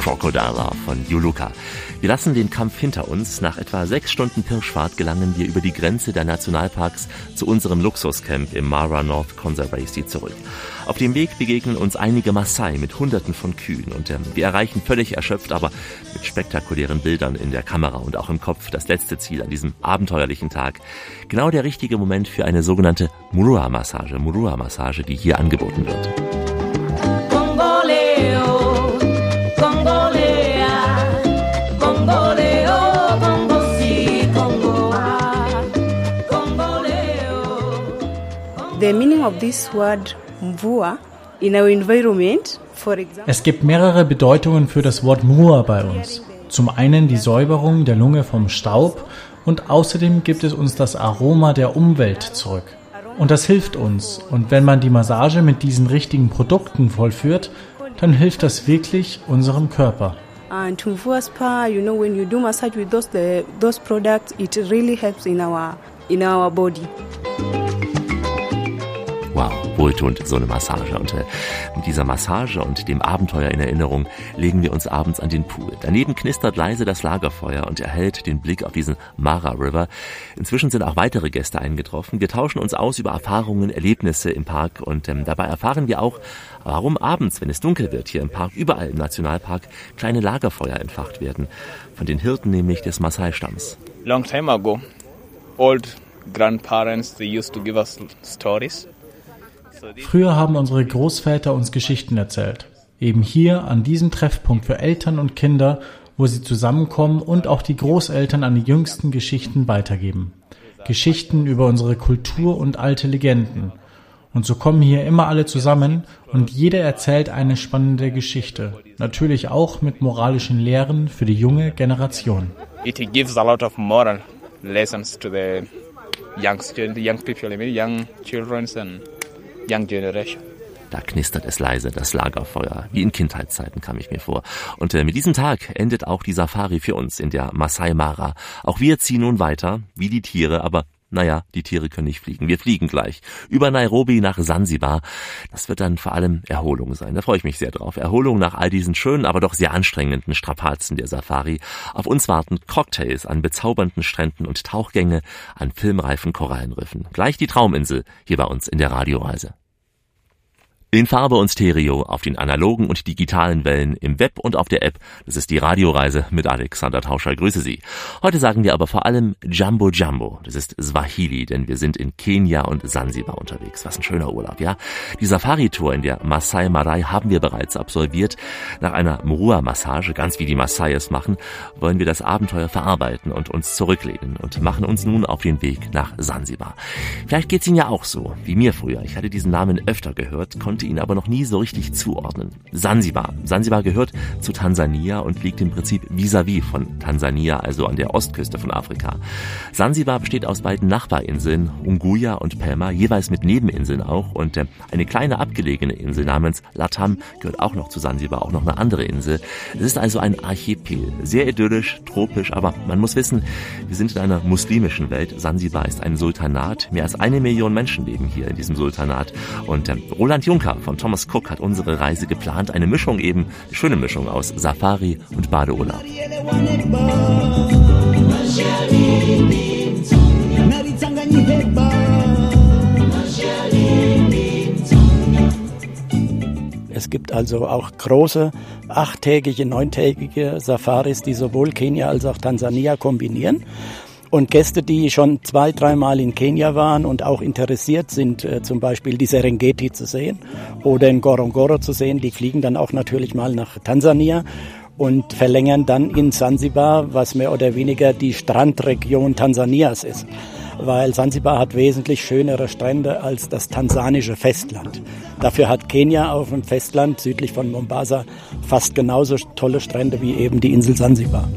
[SPEAKER 1] Crocodile von Yuluka. Wir lassen den Kampf hinter uns. Nach etwa sechs Stunden Pirschfahrt gelangen wir über die Grenze der Nationalparks zu unserem Luxuscamp im Mara North Conservancy zurück. Auf dem Weg begegnen uns einige Maasai mit Hunderten von Kühen und ähm, wir erreichen völlig erschöpft, aber mit spektakulären Bildern in der Kamera und auch im Kopf das letzte Ziel an diesem abenteuerlichen Tag. Genau der richtige Moment für eine sogenannte Murua-Massage, Murua-Massage, die hier angeboten wird.
[SPEAKER 21] The meaning of this word mvua in our environment, for example,
[SPEAKER 4] Es gibt mehrere Bedeutungen für das Wort Mua bei uns. Zum einen die Säuberung der Lunge vom Staub und außerdem gibt es uns das Aroma der Umwelt zurück. Und das hilft uns. Und wenn man die Massage mit diesen richtigen Produkten vollführt, dann hilft das wirklich unserem Körper.
[SPEAKER 21] and mvua spa, you know, when you do massage with those the, those products, it really helps in our in our body.
[SPEAKER 1] Wow. wohltuend, so eine Massage. Und äh, mit dieser Massage und dem Abenteuer in Erinnerung legen wir uns abends an den Pool. Daneben knistert leise das Lagerfeuer und erhält den Blick auf diesen Mara River. Inzwischen sind auch weitere Gäste eingetroffen. Wir tauschen uns aus über Erfahrungen, Erlebnisse im Park und ähm, dabei erfahren wir auch, warum abends, wenn es dunkel wird, hier im Park, überall im Nationalpark, kleine Lagerfeuer entfacht werden. Von den Hirten nämlich des Maasai-Stamms.
[SPEAKER 22] Long time ago, old grandparents, they used to give us stories.
[SPEAKER 4] Früher haben unsere Großväter uns Geschichten erzählt. Eben hier an diesem Treffpunkt für Eltern und Kinder, wo sie zusammenkommen und auch die Großeltern an die jüngsten Geschichten weitergeben. Geschichten über unsere Kultur und alte Legenden. Und so kommen hier immer alle zusammen und jeder erzählt eine spannende Geschichte. Natürlich auch mit moralischen Lehren für die junge Generation.
[SPEAKER 22] It gives a lot of moral lessons to the young, young people, young children and young generation.
[SPEAKER 1] Da knistert es leise, das Lagerfeuer. Wie in Kindheitszeiten kam ich mir vor. Und äh, mit diesem Tag endet auch die Safari für uns in der Masai Mara. Auch wir ziehen nun weiter, wie die Tiere, aber naja, die Tiere können nicht fliegen. Wir fliegen gleich. Über Nairobi nach Sansibar. Das wird dann vor allem Erholung sein. Da freue ich mich sehr drauf. Erholung nach all diesen schönen, aber doch sehr anstrengenden Strapazen der Safari. Auf uns warten Cocktails an bezaubernden Stränden und Tauchgänge an filmreifen Korallenriffen. Gleich die Trauminsel hier bei uns in der Radioreise. In Farbe und Stereo, auf den analogen und digitalen Wellen, im Web und auf der App. Das ist die Radioreise mit Alexander Tauscher. Grüße Sie. Heute sagen wir aber vor allem Jumbo Jumbo. Das ist Swahili, denn wir sind in Kenia und Sansibar unterwegs. Was ein schöner Urlaub, ja? Die Safari-Tour in der Masai Marai haben wir bereits absolviert. Nach einer Mrua-Massage, ganz wie die Masai es machen, wollen wir das Abenteuer verarbeiten und uns zurücklehnen und machen uns nun auf den Weg nach Sansibar. Vielleicht geht's Ihnen ja auch so, wie mir früher. Ich hatte diesen Namen öfter gehört, konnte ihn aber noch nie so richtig zuordnen. Sansibar. Sansibar gehört zu Tansania und liegt im Prinzip vis-à-vis -vis von Tansania, also an der Ostküste von Afrika. Sansibar besteht aus beiden Nachbarinseln, Unguja und Pelma, jeweils mit Nebeninseln auch und äh, eine kleine abgelegene Insel namens Latam gehört auch noch zu Sansibar, auch noch eine andere Insel. Es ist also ein Archipel, sehr idyllisch, tropisch, aber man muss wissen, wir sind in einer muslimischen Welt. Sansibar ist ein Sultanat, mehr als eine Million Menschen leben hier in diesem Sultanat und äh, Roland Juncker von Thomas Cook hat unsere Reise geplant. Eine Mischung eben, schöne Mischung aus Safari und Badeurlaub.
[SPEAKER 18] Es gibt also auch große achttägige, neuntägige Safaris, die sowohl Kenia als auch Tansania kombinieren. Und Gäste, die schon zwei, dreimal in Kenia waren und auch interessiert sind, äh, zum Beispiel die Serengeti zu sehen oder in Gorongoro zu sehen, die fliegen dann auch natürlich mal nach Tansania und verlängern dann in Sansibar, was mehr oder weniger die Strandregion Tansanias ist. Weil Sansibar hat wesentlich schönere Strände als das tansanische Festland. Dafür hat Kenia auf dem Festland südlich von Mombasa fast genauso tolle Strände wie eben die Insel Sansibar.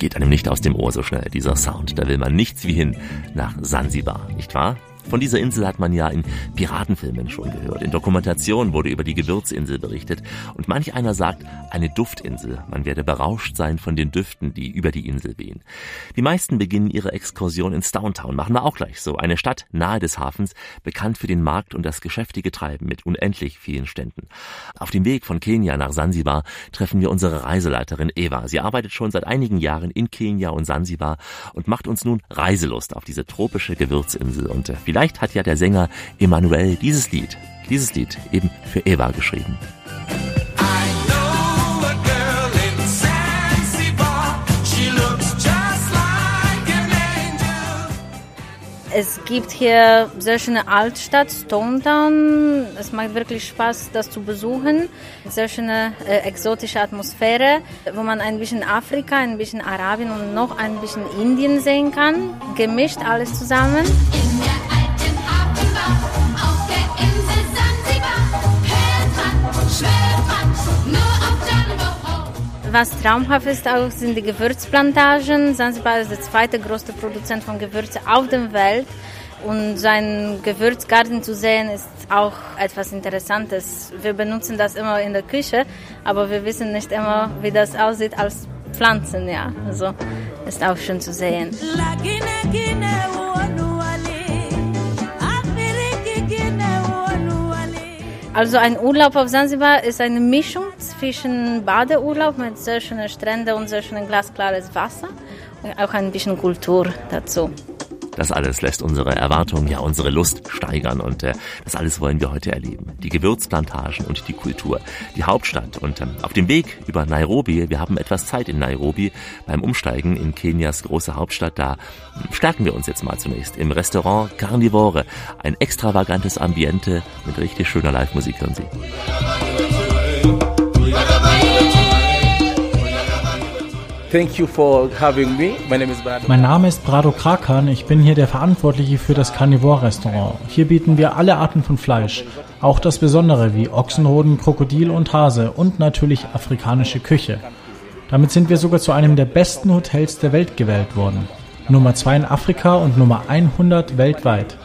[SPEAKER 1] Geht einem nicht aus dem Ohr so schnell, dieser Sound. Da will man nichts wie hin nach Sansibar, nicht wahr? Von dieser Insel hat man ja in Piratenfilmen schon gehört. In Dokumentationen wurde über die Gewürzinsel berichtet. Und manch einer sagt, eine Duftinsel. Man werde berauscht sein von den Düften, die über die Insel wehen. Die meisten beginnen ihre Exkursion in Stowntown. Machen wir auch gleich so. Eine Stadt nahe des Hafens, bekannt für den Markt und das geschäftige Treiben mit unendlich vielen Ständen. Auf dem Weg von Kenia nach Sansibar treffen wir unsere Reiseleiterin Eva. Sie arbeitet schon seit einigen Jahren in Kenia und Sansibar und macht uns nun Reiselust auf diese tropische Gewürzinsel. Und vielleicht Vielleicht hat ja der Sänger Emanuel dieses Lied, dieses Lied eben für Eva geschrieben.
[SPEAKER 23] Es gibt hier sehr schöne Altstadt, Stone Town. Es macht wirklich Spaß, das zu besuchen. Sehr schöne äh, exotische Atmosphäre, wo man ein bisschen Afrika, ein bisschen Arabien und noch ein bisschen Indien sehen kann. Gemischt alles zusammen. Was traumhaft ist auch, sind die Gewürzplantagen. Zanzibar ist der zweite größte Produzent von Gewürzen auf der Welt. Und seinen Gewürzgarten zu sehen, ist auch etwas Interessantes. Wir benutzen das immer in der Küche, aber wir wissen nicht immer, wie das aussieht, als Pflanzen, ja. Also ist auch schön zu sehen. Also ein Urlaub auf Zanzibar ist eine Mischung zwischen Badeurlaub mit sehr schönen Stränden und sehr schönen glasklares Wasser und auch ein bisschen Kultur dazu.
[SPEAKER 1] Das alles lässt unsere Erwartungen, ja unsere Lust steigern und äh, das alles wollen wir heute erleben. Die Gewürzplantagen und die Kultur, die Hauptstadt und äh, auf dem Weg über Nairobi, wir haben etwas Zeit in Nairobi beim Umsteigen in Kenias große Hauptstadt, da stärken wir uns jetzt mal zunächst im Restaurant Carnivore, ein extravagantes Ambiente mit richtig schöner Live-Musik hören Sie.
[SPEAKER 24] Thank you for having me. My name is Brad.
[SPEAKER 4] Mein Name ist Brado Krakan, ich bin hier der Verantwortliche für das Carnivore-Restaurant. Hier bieten wir alle Arten von Fleisch, auch das Besondere wie Ochsenhoden, Krokodil und Hase und natürlich afrikanische Küche. Damit sind wir sogar zu einem der besten Hotels der Welt gewählt worden. Nummer 2 in Afrika und Nummer 100 weltweit.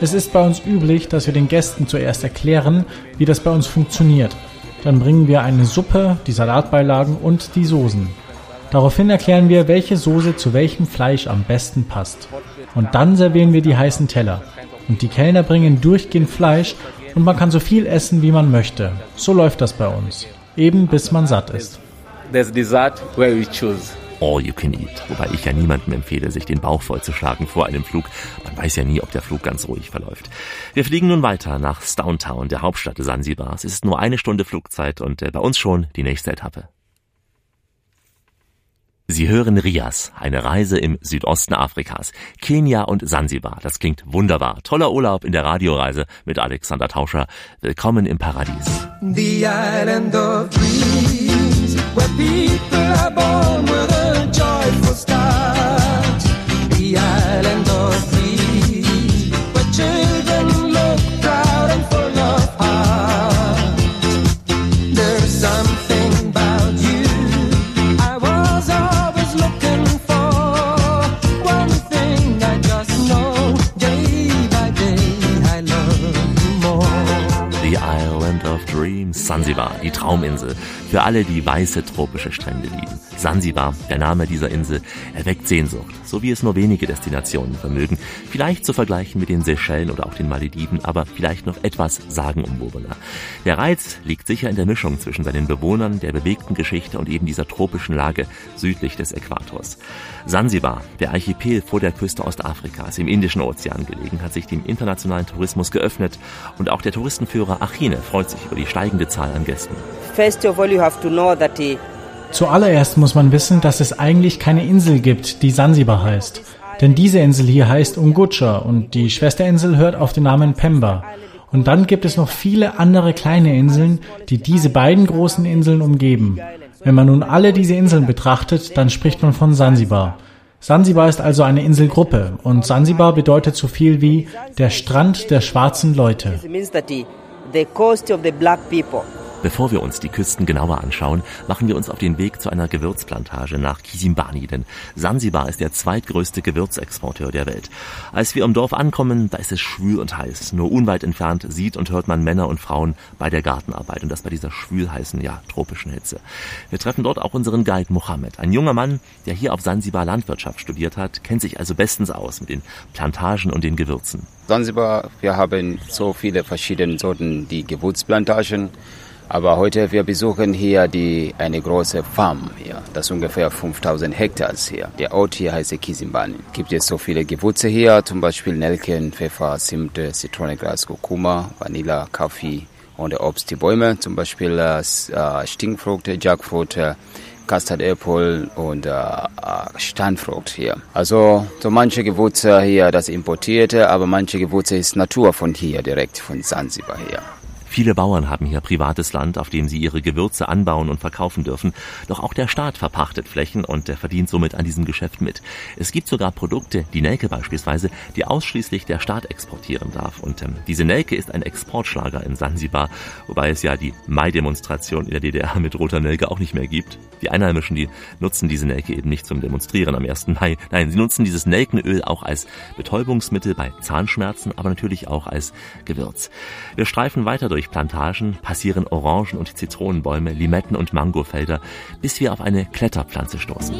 [SPEAKER 4] Es ist bei uns üblich, dass wir den Gästen zuerst erklären, wie das bei uns funktioniert. Dann bringen wir eine Suppe, die Salatbeilagen und die Soßen. Daraufhin erklären wir, welche Soße zu welchem Fleisch am besten passt. Und dann servieren wir die heißen Teller. Und die Kellner bringen durchgehend Fleisch und man kann so viel essen, wie man möchte. So läuft das bei uns. Eben bis man satt ist.
[SPEAKER 24] There's dessert where we choose.
[SPEAKER 1] All you can eat. Wobei ich ja niemandem empfehle, sich den Bauch vollzuschlagen vor einem Flug. Man weiß ja nie, ob der Flug ganz ruhig verläuft. Wir fliegen nun weiter nach Stone Town, der Hauptstadt Sansibar. Es ist nur eine Stunde Flugzeit und äh, bei uns schon die nächste Etappe. Sie hören Rias, eine Reise im Südosten Afrikas, Kenia und Sansibar. Das klingt wunderbar. Toller Urlaub in der Radioreise mit Alexander Tauscher. Willkommen im Paradies.
[SPEAKER 25] The.
[SPEAKER 1] Sansibar, die Trauminsel. Für alle, die weiße tropische Strände lieben. Sansibar, der Name dieser Insel, erweckt Sehnsucht, so wie es nur wenige Destinationen vermögen. Vielleicht zu vergleichen mit den Seychellen oder auch den Malediven, aber vielleicht noch etwas sagenumwobener. Der Reiz liegt sicher in der Mischung zwischen seinen Bewohnern, der bewegten Geschichte und eben dieser tropischen Lage südlich des Äquators. Sansibar, der Archipel vor der Küste Ostafrikas im Indischen Ozean gelegen, hat sich dem internationalen Tourismus geöffnet und auch der Touristenführer Achine freut sich über die steigende Zahl an Gästen.
[SPEAKER 26] First of all, you have to know that uh,
[SPEAKER 4] Zuallererst muss man wissen, dass es eigentlich keine Insel gibt, die Sansibar heißt. Denn diese Insel hier heißt Unguja und die Schwesterinsel hört auf den Namen Pemba. Und dann gibt es noch viele andere kleine Inseln, die diese beiden großen Inseln umgeben. Wenn man nun alle diese Inseln betrachtet, dann spricht man von Sansibar. Sansibar ist also eine Inselgruppe und Sansibar bedeutet so viel wie der Strand der schwarzen Leute.
[SPEAKER 26] It means that uh, the coast of the black people.
[SPEAKER 1] Bevor wir uns die Küsten genauer anschauen, machen wir uns auf den Weg zu einer Gewürzplantage nach Kisimbani, denn Sansibar ist der zweitgrößte Gewürzexporteur der Welt. Als wir im Dorf ankommen, da ist es schwül und heiß. Nur unweit entfernt sieht und hört man Männer und Frauen bei der Gartenarbeit und das bei dieser schwülheißen, ja, tropischen Hitze. Wir treffen dort auch unseren Guide Mohammed, ein junger Mann, der hier auf Sansibar Landwirtschaft studiert hat, kennt sich also bestens aus mit den Plantagen und den Gewürzen.
[SPEAKER 27] Zanzibar, wir haben so viele verschiedene Sorten, die Gewürzplantagen. Aber heute wir besuchen hier die, eine große Farm hier. Das ist ungefähr 5000 Hektar hier. Der Ort hier heißt Kisimbani. Gibt es so viele Gewürze hier, zum Beispiel Nelken, Pfeffer, Zimte, Zitronengras, Kurkuma, Vanilla, Kaffee und Obst, die Bäume, zum Beispiel äh, Stinkfrüchte, Jackfruit, Custard Apple und äh, Steinfrucht hier. Also so manche Gewürze hier, das importierte, aber manche Gewürze ist Natur von hier, direkt von Zanzibar hier.
[SPEAKER 1] Viele Bauern haben hier privates Land, auf dem sie ihre Gewürze anbauen und verkaufen dürfen. Doch auch der Staat verpachtet Flächen und der verdient somit an diesem Geschäft mit. Es gibt sogar Produkte, die Nelke beispielsweise, die ausschließlich der Staat exportieren darf. Und ähm, diese Nelke ist ein Exportschlager in Sansibar, wobei es ja die Mai-Demonstration in der DDR mit roter Nelke auch nicht mehr gibt. Die Einheimischen, die nutzen diese Nelke eben nicht zum Demonstrieren am 1. Mai. Nein, sie nutzen dieses Nelkenöl auch als Betäubungsmittel bei Zahnschmerzen, aber natürlich auch als Gewürz. Wir streifen weiter durch durch Plantagen, passieren Orangen- und Zitronenbäume, Limetten- und Mangofelder, bis wir auf eine Kletterpflanze stoßen.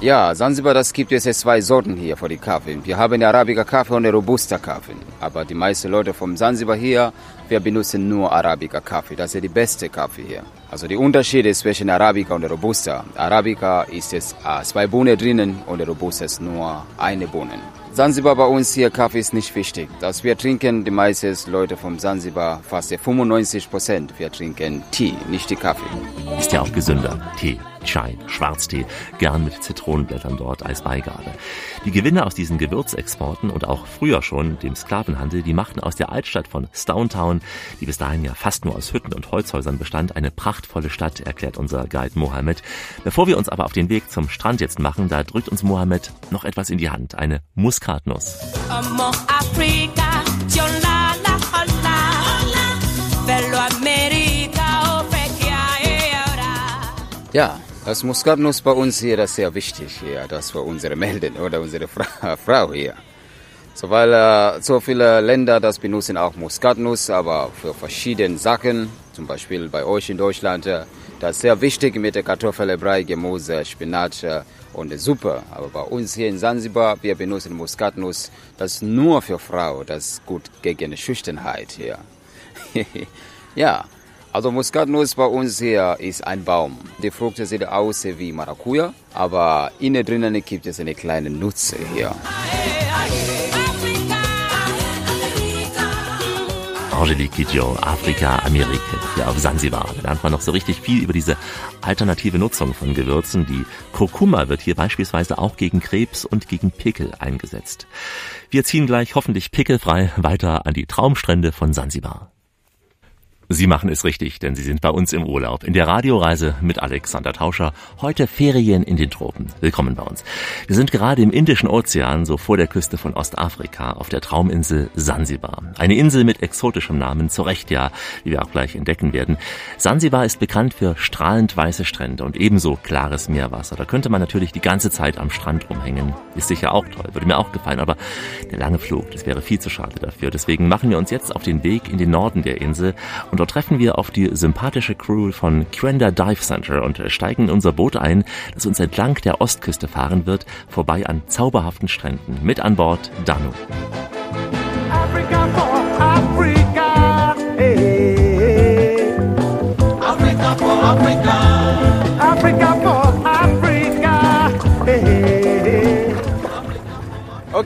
[SPEAKER 27] Ja, Zanzibar, das gibt es jetzt zwei Sorten hier für die Kaffee. Wir haben den Arabica Kaffee und den Robusta Kaffee. Aber die meisten Leute vom Zanzibar hier, wir benutzen nur Arabica Kaffee. Das ist die beste Kaffee hier. Also die Unterschiede zwischen Arabica und Robusta. Arabica ist es äh, zwei Bohnen drinnen und Robusta ist nur eine Bohnen. Zanzibar bei uns hier Kaffee ist nicht wichtig. Das wir trinken, die meisten Leute vom Zanzibar, fast 95 Prozent, wir trinken Tee, nicht die Kaffee.
[SPEAKER 1] Ist ja auch gesünder. Tee, Chai, Schwarztee, gern mit Zitronenblättern dort als Beigabe. Die Gewinne aus diesen Gewürzexporten und auch früher schon dem Sklavenhandel, die machten aus der Altstadt von Stountown, die bis dahin ja fast nur aus Hütten und Holzhäusern bestand, eine prachtvolle Stadt, erklärt unser Guide Mohammed. Bevor wir uns aber auf den Weg zum Strand jetzt machen, da drückt uns Mohammed noch etwas in die Hand, eine Muskatnuss.
[SPEAKER 27] Ja, das Muskatnuss bei uns hier, das ist sehr wichtig hier, das für unsere Melden oder unsere Fra *laughs* Frau hier. So, weil äh, so viele Länder das benutzen auch Muskatnuss, aber für verschiedene Sachen, zum Beispiel bei euch in Deutschland, äh, das ist sehr wichtig mit der Kartoffel, Brei, Gemüse, Spinat äh, und Suppe. Aber bei uns hier in Zanzibar, wir benutzen Muskatnuss, das ist nur für Frau, das ist gut gegen Schüchternheit hier. *laughs* ja, also Muskatnuss bei uns hier ist ein Baum. Die Früchte sehen aus wie Maracuja, aber innen drinnen gibt es eine kleine Nutze hier.
[SPEAKER 1] Angelique Kidjo, Afrika, Amerika, hier auf Sansibar. Da lernt man noch so richtig viel über diese alternative Nutzung von Gewürzen. Die Kurkuma wird hier beispielsweise auch gegen Krebs und gegen Pickel eingesetzt. Wir ziehen gleich hoffentlich pickelfrei weiter an die Traumstrände von Sansibar. Sie machen es richtig, denn Sie sind bei uns im Urlaub. In der Radioreise mit Alexander Tauscher. Heute Ferien in den Tropen. Willkommen bei uns. Wir sind gerade im Indischen Ozean, so vor der Küste von Ostafrika, auf der Trauminsel Sansibar. Eine Insel mit exotischem Namen, zu Recht ja, wie wir auch gleich entdecken werden. Sansibar ist bekannt für strahlend weiße Strände und ebenso klares Meerwasser. Da könnte man natürlich die ganze Zeit am Strand rumhängen. Ist sicher auch toll, würde mir auch gefallen, aber der lange Flug, das wäre viel zu schade dafür. Deswegen machen wir uns jetzt auf den Weg in den Norden der Insel und dort treffen wir auf die sympathische Crew von Quenda Dive Center und steigen in unser Boot ein, das uns entlang der Ostküste fahren wird, vorbei an zauberhaften Stränden. Mit an Bord Danu.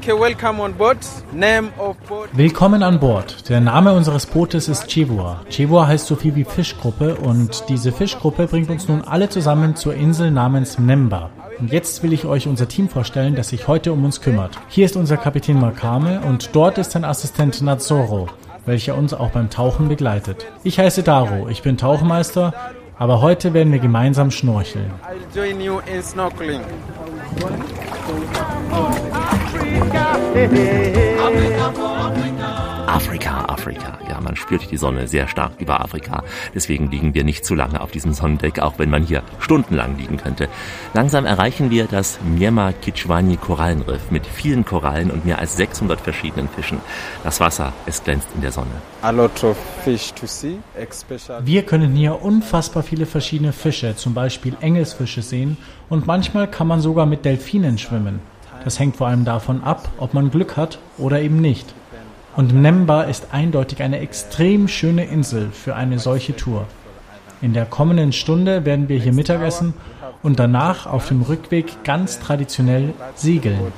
[SPEAKER 15] Okay, welcome on board. Name of boat.
[SPEAKER 4] Willkommen an Bord. Der Name unseres Bootes ist Chivua. Chivua heißt so viel wie Fischgruppe und diese Fischgruppe bringt uns nun alle zusammen zur Insel namens Mnemba. Und jetzt will ich euch unser Team vorstellen, das sich heute um uns kümmert. Hier ist unser Kapitän Makame und dort ist sein Assistent Nazoro, welcher uns auch beim Tauchen begleitet. Ich heiße Daro, ich bin Tauchmeister, aber heute werden wir gemeinsam schnorcheln.
[SPEAKER 15] I'll join you in snorkeling.
[SPEAKER 1] Afrika, Afrika. Ja, man spürt die Sonne sehr stark über Afrika. Deswegen liegen wir nicht zu lange auf diesem Sonnendeck, auch wenn man hier stundenlang liegen könnte. Langsam erreichen wir das Myema Kichwani Korallenriff mit vielen Korallen und mehr als 600 verschiedenen Fischen. Das Wasser, es glänzt in der Sonne.
[SPEAKER 4] Wir können hier unfassbar viele verschiedene Fische, zum Beispiel Engelsfische sehen und manchmal kann man sogar mit Delfinen schwimmen. Das hängt vor allem davon ab, ob man Glück hat oder eben nicht. Und Mnemba ist eindeutig eine extrem schöne Insel für eine solche Tour. In der kommenden Stunde werden wir hier Mittagessen und danach auf dem Rückweg ganz traditionell segeln.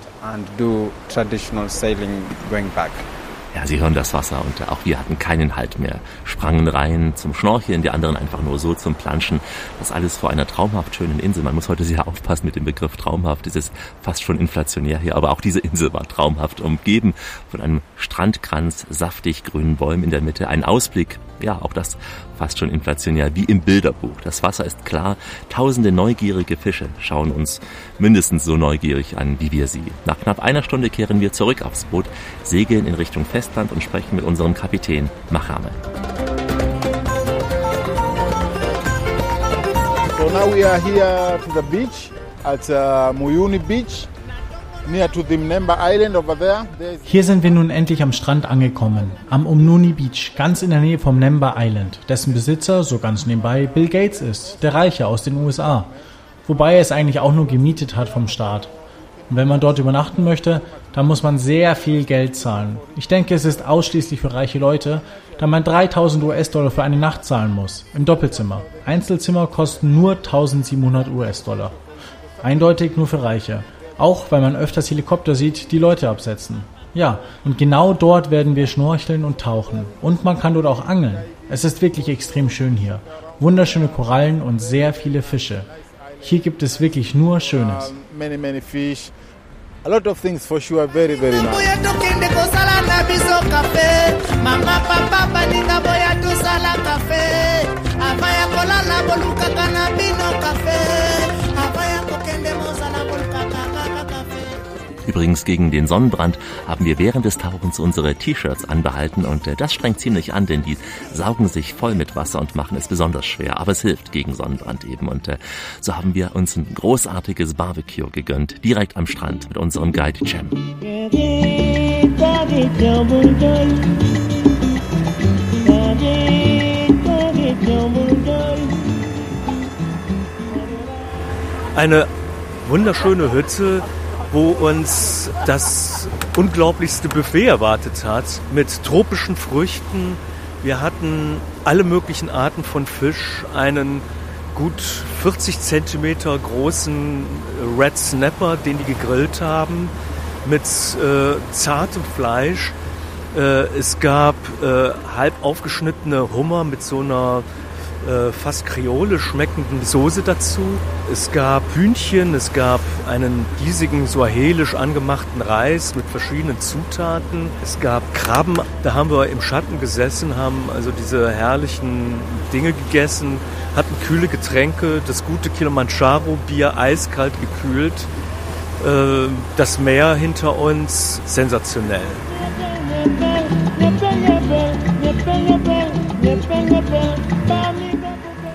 [SPEAKER 1] Ja, Sie hören das Wasser und auch wir hatten keinen Halt mehr. Sprangen rein zum Schnorcheln, die anderen einfach nur so zum Planschen. Das alles vor einer traumhaft schönen Insel. Man muss heute sehr aufpassen mit dem Begriff traumhaft. Es ist fast schon inflationär hier, aber auch diese Insel war traumhaft, umgeben von einem Strandkranz, saftig grünen Bäumen in der Mitte, ein Ausblick, ja, auch das fast schon inflationär, wie im Bilderbuch. Das Wasser ist klar, tausende neugierige Fische schauen uns mindestens so neugierig an, wie wir sie. Nach knapp einer Stunde kehren wir zurück aufs Boot, segeln in Richtung Festland und sprechen mit unserem Kapitän Machame.
[SPEAKER 28] So now we are here to the beach at uh, Muyuni Beach,
[SPEAKER 4] Hier sind wir nun endlich am Strand angekommen, am Umnuni Beach, ganz in der Nähe vom Nemba Island, dessen Besitzer, so ganz nebenbei, Bill Gates ist, der Reiche aus den USA. Wobei er es eigentlich auch nur gemietet hat vom Staat. Und wenn man dort übernachten möchte, dann muss man sehr viel Geld zahlen. Ich denke, es ist ausschließlich für reiche Leute, da man 3000 US-Dollar für eine Nacht zahlen muss, im Doppelzimmer. Einzelzimmer kosten nur 1700 US-Dollar. Eindeutig nur für Reiche. Auch weil man öfters Helikopter sieht, die Leute absetzen. Ja, und genau dort werden wir schnorcheln und tauchen. Und man kann dort auch angeln. Es ist wirklich extrem schön hier. Wunderschöne Korallen und sehr viele Fische. Hier gibt es wirklich nur Schönes.
[SPEAKER 28] many, many fish. A lot of things for sure, very, very nice.
[SPEAKER 1] Übrigens gegen den Sonnenbrand haben wir während des Tauchens unsere T-Shirts anbehalten und äh, das strengt ziemlich an, denn die saugen sich voll mit Wasser und machen es besonders schwer. Aber es hilft gegen Sonnenbrand eben und äh, so haben wir uns ein großartiges Barbecue gegönnt, direkt am Strand mit unserem Guide Cem.
[SPEAKER 20] Eine wunderschöne Hütte, wo uns das unglaublichste Buffet erwartet hat mit tropischen Früchten. Wir hatten alle möglichen Arten von Fisch, einen gut 40 Zentimeter großen Red Snapper, den die gegrillt haben, mit äh, zartem Fleisch. Äh, es gab äh, halb aufgeschnittene Hummer mit so einer äh, fast kreole schmeckenden Soße dazu. Es gab Hühnchen, es gab einen riesigen suahelisch angemachten Reis mit verschiedenen Zutaten. Es gab Krabben. Da haben wir im Schatten gesessen, haben also diese herrlichen Dinge gegessen, hatten kühle Getränke, das gute Kilimanjaro-Bier eiskalt gekühlt. Äh, Das Meer hinter uns, sensationell.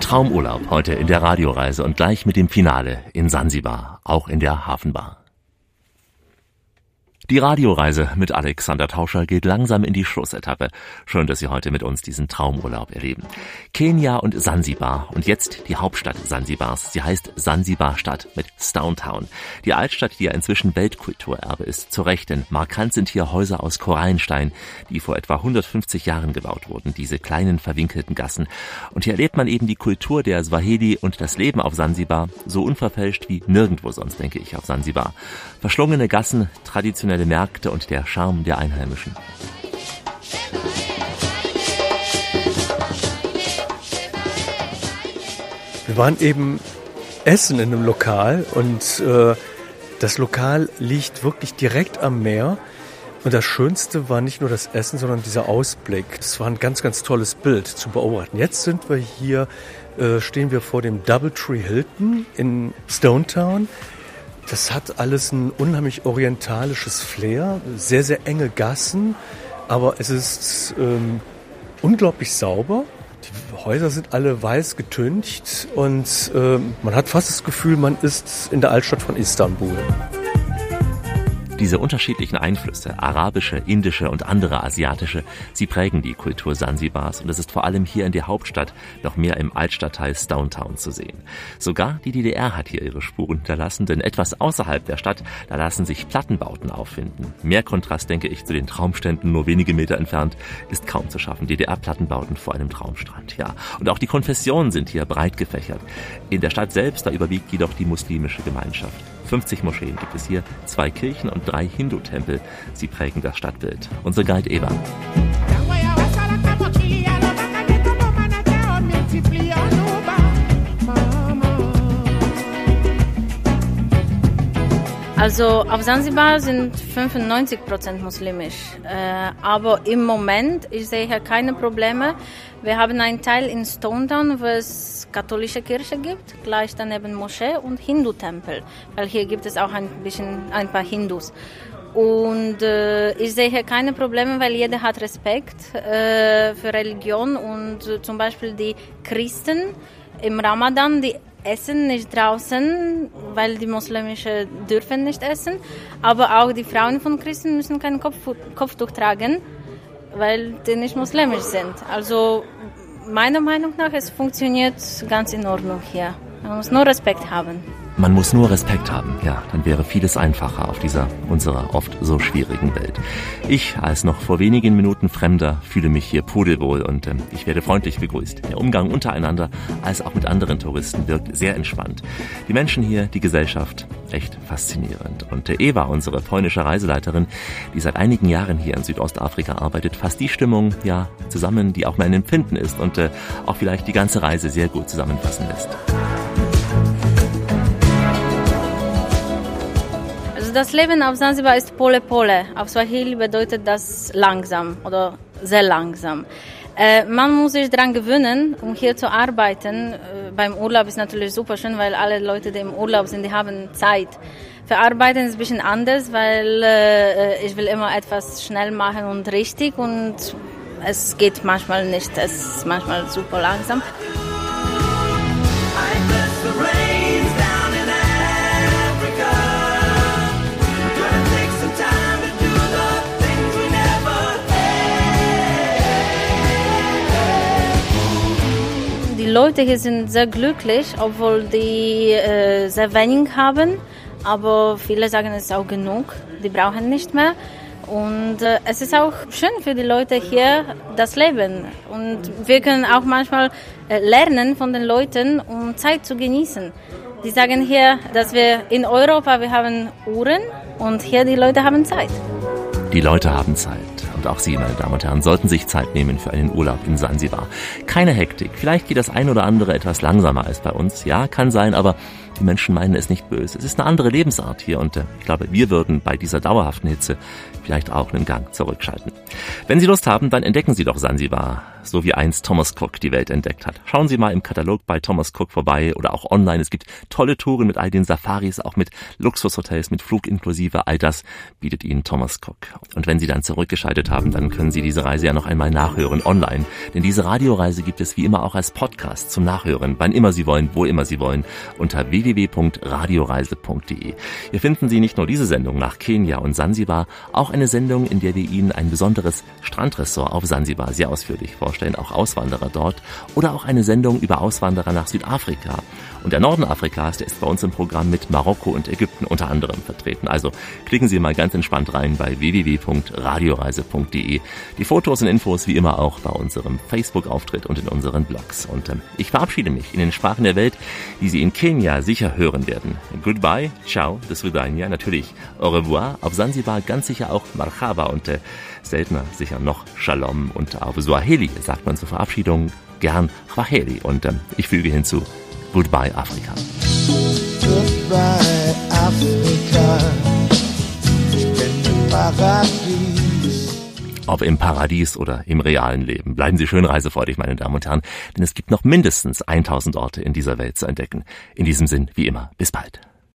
[SPEAKER 1] Traumurlaub heute in der Radioreise und gleich mit dem Finale in Sansibar, auch in der Hafenbar. Die Radioreise mit Alexander Tauscher geht langsam in die Schlussetappe. Schön, dass Sie heute mit uns diesen Traumurlaub erleben. Kenia und Sansibar und jetzt die Hauptstadt Sansibars. Sie heißt Sansibar-Stadt mit Stone Town. Die Altstadt, die ja inzwischen Weltkulturerbe ist, zu Recht, denn markant sind hier Häuser aus Korallenstein, die vor etwa 150 Jahren gebaut wurden, diese kleinen verwinkelten Gassen. Und hier erlebt man eben die Kultur der Swahili und das Leben auf Sansibar so unverfälscht wie nirgendwo sonst, denke ich, auf Sansibar. Verschlungene Gassen, traditionelle Märkte und der Charme der Einheimischen.
[SPEAKER 20] Wir waren eben essen in einem Lokal und äh, das Lokal liegt wirklich direkt am Meer. Und das Schönste war nicht nur das Essen, sondern dieser Ausblick. Das war ein ganz, ganz tolles Bild zu beobachten. Jetzt sind wir hier, äh, stehen wir vor dem Doubletree Hilton in Stonetown. Das hat alles ein unheimlich orientalisches Flair, sehr, sehr enge Gassen, aber es ist ähm, unglaublich sauber. Die Häuser sind alle weiß getüncht und ähm, man hat fast das Gefühl, man ist in der Altstadt von Istanbul.
[SPEAKER 1] Diese unterschiedlichen Einflüsse, arabische, indische und andere asiatische, sie prägen die Kultur Sansibars und es ist vor allem hier in der Hauptstadt noch mehr im Altstadtteil Stonetown zu sehen. Sogar die DDR hat hier ihre Spuren hinterlassen, denn etwas außerhalb der Stadt, da lassen sich Plattenbauten auffinden. Mehr Kontrast, denke ich, zu den Traumständen nur wenige Meter entfernt, ist kaum zu schaffen. DDR-Plattenbauten vor einem Traumstrand, ja. Und auch die Konfessionen sind hier breit gefächert. In der Stadt selbst, da überwiegt jedoch die muslimische Gemeinschaft. 50 Moscheen gibt es hier, zwei Kirchen und drei Hindu-Tempel. Sie prägen das Stadtbild. Unser Guide Eber.
[SPEAKER 23] Also auf Zanzibar sind 95 Prozent muslimisch. Äh, aber im Moment, ich sehe hier keine Probleme. Wir haben einen Teil in Stonetown, wo es katholische Kirche gibt, gleich daneben Moschee und Hindu-Tempel, weil hier gibt es auch ein bisschen ein paar Hindus. Und äh, ich sehe hier keine Probleme, weil jeder hat Respekt äh, für Religion und äh, zum Beispiel die Christen im Ramadan, die essen nicht draußen, weil die Muslimische dürfen nicht essen. Aber auch die Frauen von Christen müssen kein Kopf, Kopftuch tragen, weil die nicht muslimisch sind. Also meiner Meinung nach, es funktioniert ganz in Ordnung hier. Man muss nur Respekt haben.
[SPEAKER 1] Man muss nur Respekt haben, ja, dann wäre vieles einfacher auf dieser unserer oft so schwierigen Welt. Ich als noch vor wenigen Minuten Fremder fühle mich hier pudelwohl und äh, ich werde freundlich begrüßt. Der Umgang untereinander als auch mit anderen Touristen wirkt sehr entspannt. Die Menschen hier, die Gesellschaft, echt faszinierend. Und äh, Eva, unsere polnische Reiseleiterin, die seit einigen Jahren hier in Südostafrika arbeitet, fasst die Stimmung ja zusammen, die auch mein Empfinden ist und äh, auch vielleicht die ganze Reise sehr gut zusammenfassen lässt.
[SPEAKER 23] Das Leben auf Zanzibar ist Pole Pole. Auf Swahili bedeutet das langsam oder sehr langsam. Äh, man muss sich daran gewöhnen, um hier zu arbeiten. Äh, beim Urlaub ist natürlich super schön, weil alle Leute, die im Urlaub sind, die haben Zeit. Für Arbeiten ist ein bisschen anders, weil äh, ich will immer etwas schnell machen und richtig und es geht manchmal nicht. Es ist manchmal super langsam. Leute hier sind sehr glücklich, obwohl die äh, sehr wenig haben. Aber viele sagen, es ist auch genug. Die brauchen nicht mehr. Und äh, es ist auch schön für die Leute hier, das Leben. Und wir können auch manchmal äh, lernen von den Leuten, um Zeit zu genießen. Die sagen hier, dass wir in Europa, wir haben Uhren und hier die Leute haben Zeit.
[SPEAKER 1] Die Leute haben Zeit. Und auch Sie, meine Damen und Herren, sollten sich Zeit nehmen für einen Urlaub in Sansibar. Keine Hektik. Vielleicht geht das ein oder andere etwas langsamer als bei uns. Ja, kann sein, aber die Menschen meinen es nicht böse. Es ist eine andere Lebensart hier und äh, ich glaube, wir würden bei dieser dauerhaften Hitze vielleicht auch einen Gang zurückschalten. Wenn Sie Lust haben, dann entdecken Sie doch Sansibar, so wie einst Thomas Cook die Welt entdeckt hat. Schauen Sie mal im Katalog bei Thomas Cook vorbei oder auch online. Es gibt tolle Touren mit all den Safaris, auch mit Luxushotels, mit Flug inklusive. All das bietet Ihnen Thomas Cook. Und wenn Sie dann zurückgeschaltet haben, dann können Sie diese Reise ja noch einmal nachhören online. Denn diese Radioreise gibt es wie immer auch als Podcast zum Nachhören, wann immer Sie wollen, wo immer Sie wollen, unter www.radioreise.de. Hier finden Sie nicht nur diese Sendung nach Kenia und Sansibar, auch eine Sendung, in der wir Ihnen ein besonderes Strandressort auf Sansibar sehr ausführlich vorstellen, auch Auswanderer dort, oder auch eine Sendung über Auswanderer nach Südafrika. Und der Norden Afrikas, der ist bei uns im Programm mit Marokko und Ägypten unter anderem vertreten. Also klicken Sie mal ganz entspannt rein bei www.radioreise.de. Die Fotos und Infos wie immer auch bei unserem Facebook-Auftritt und in unseren Blogs. Und ähm, ich verabschiede mich in den Sprachen der Welt, die Sie in Kenia sicher hören werden. Goodbye, ciao, das Vidania, natürlich au revoir, auf Sansibar ganz sicher auch Marhaba und äh, seltener sicher noch Shalom und auf Swahili sagt man zur Verabschiedung gern Kwaheli und ähm, ich füge hinzu Goodbye Afrika.
[SPEAKER 25] Goodbye, Paradies.
[SPEAKER 1] Ob im Paradies oder im realen Leben. Bleiben Sie schön reisefreudig, meine Damen und Herren, denn es gibt noch mindestens 1000 Orte in dieser Welt zu entdecken. In diesem Sinn, wie immer, bis bald.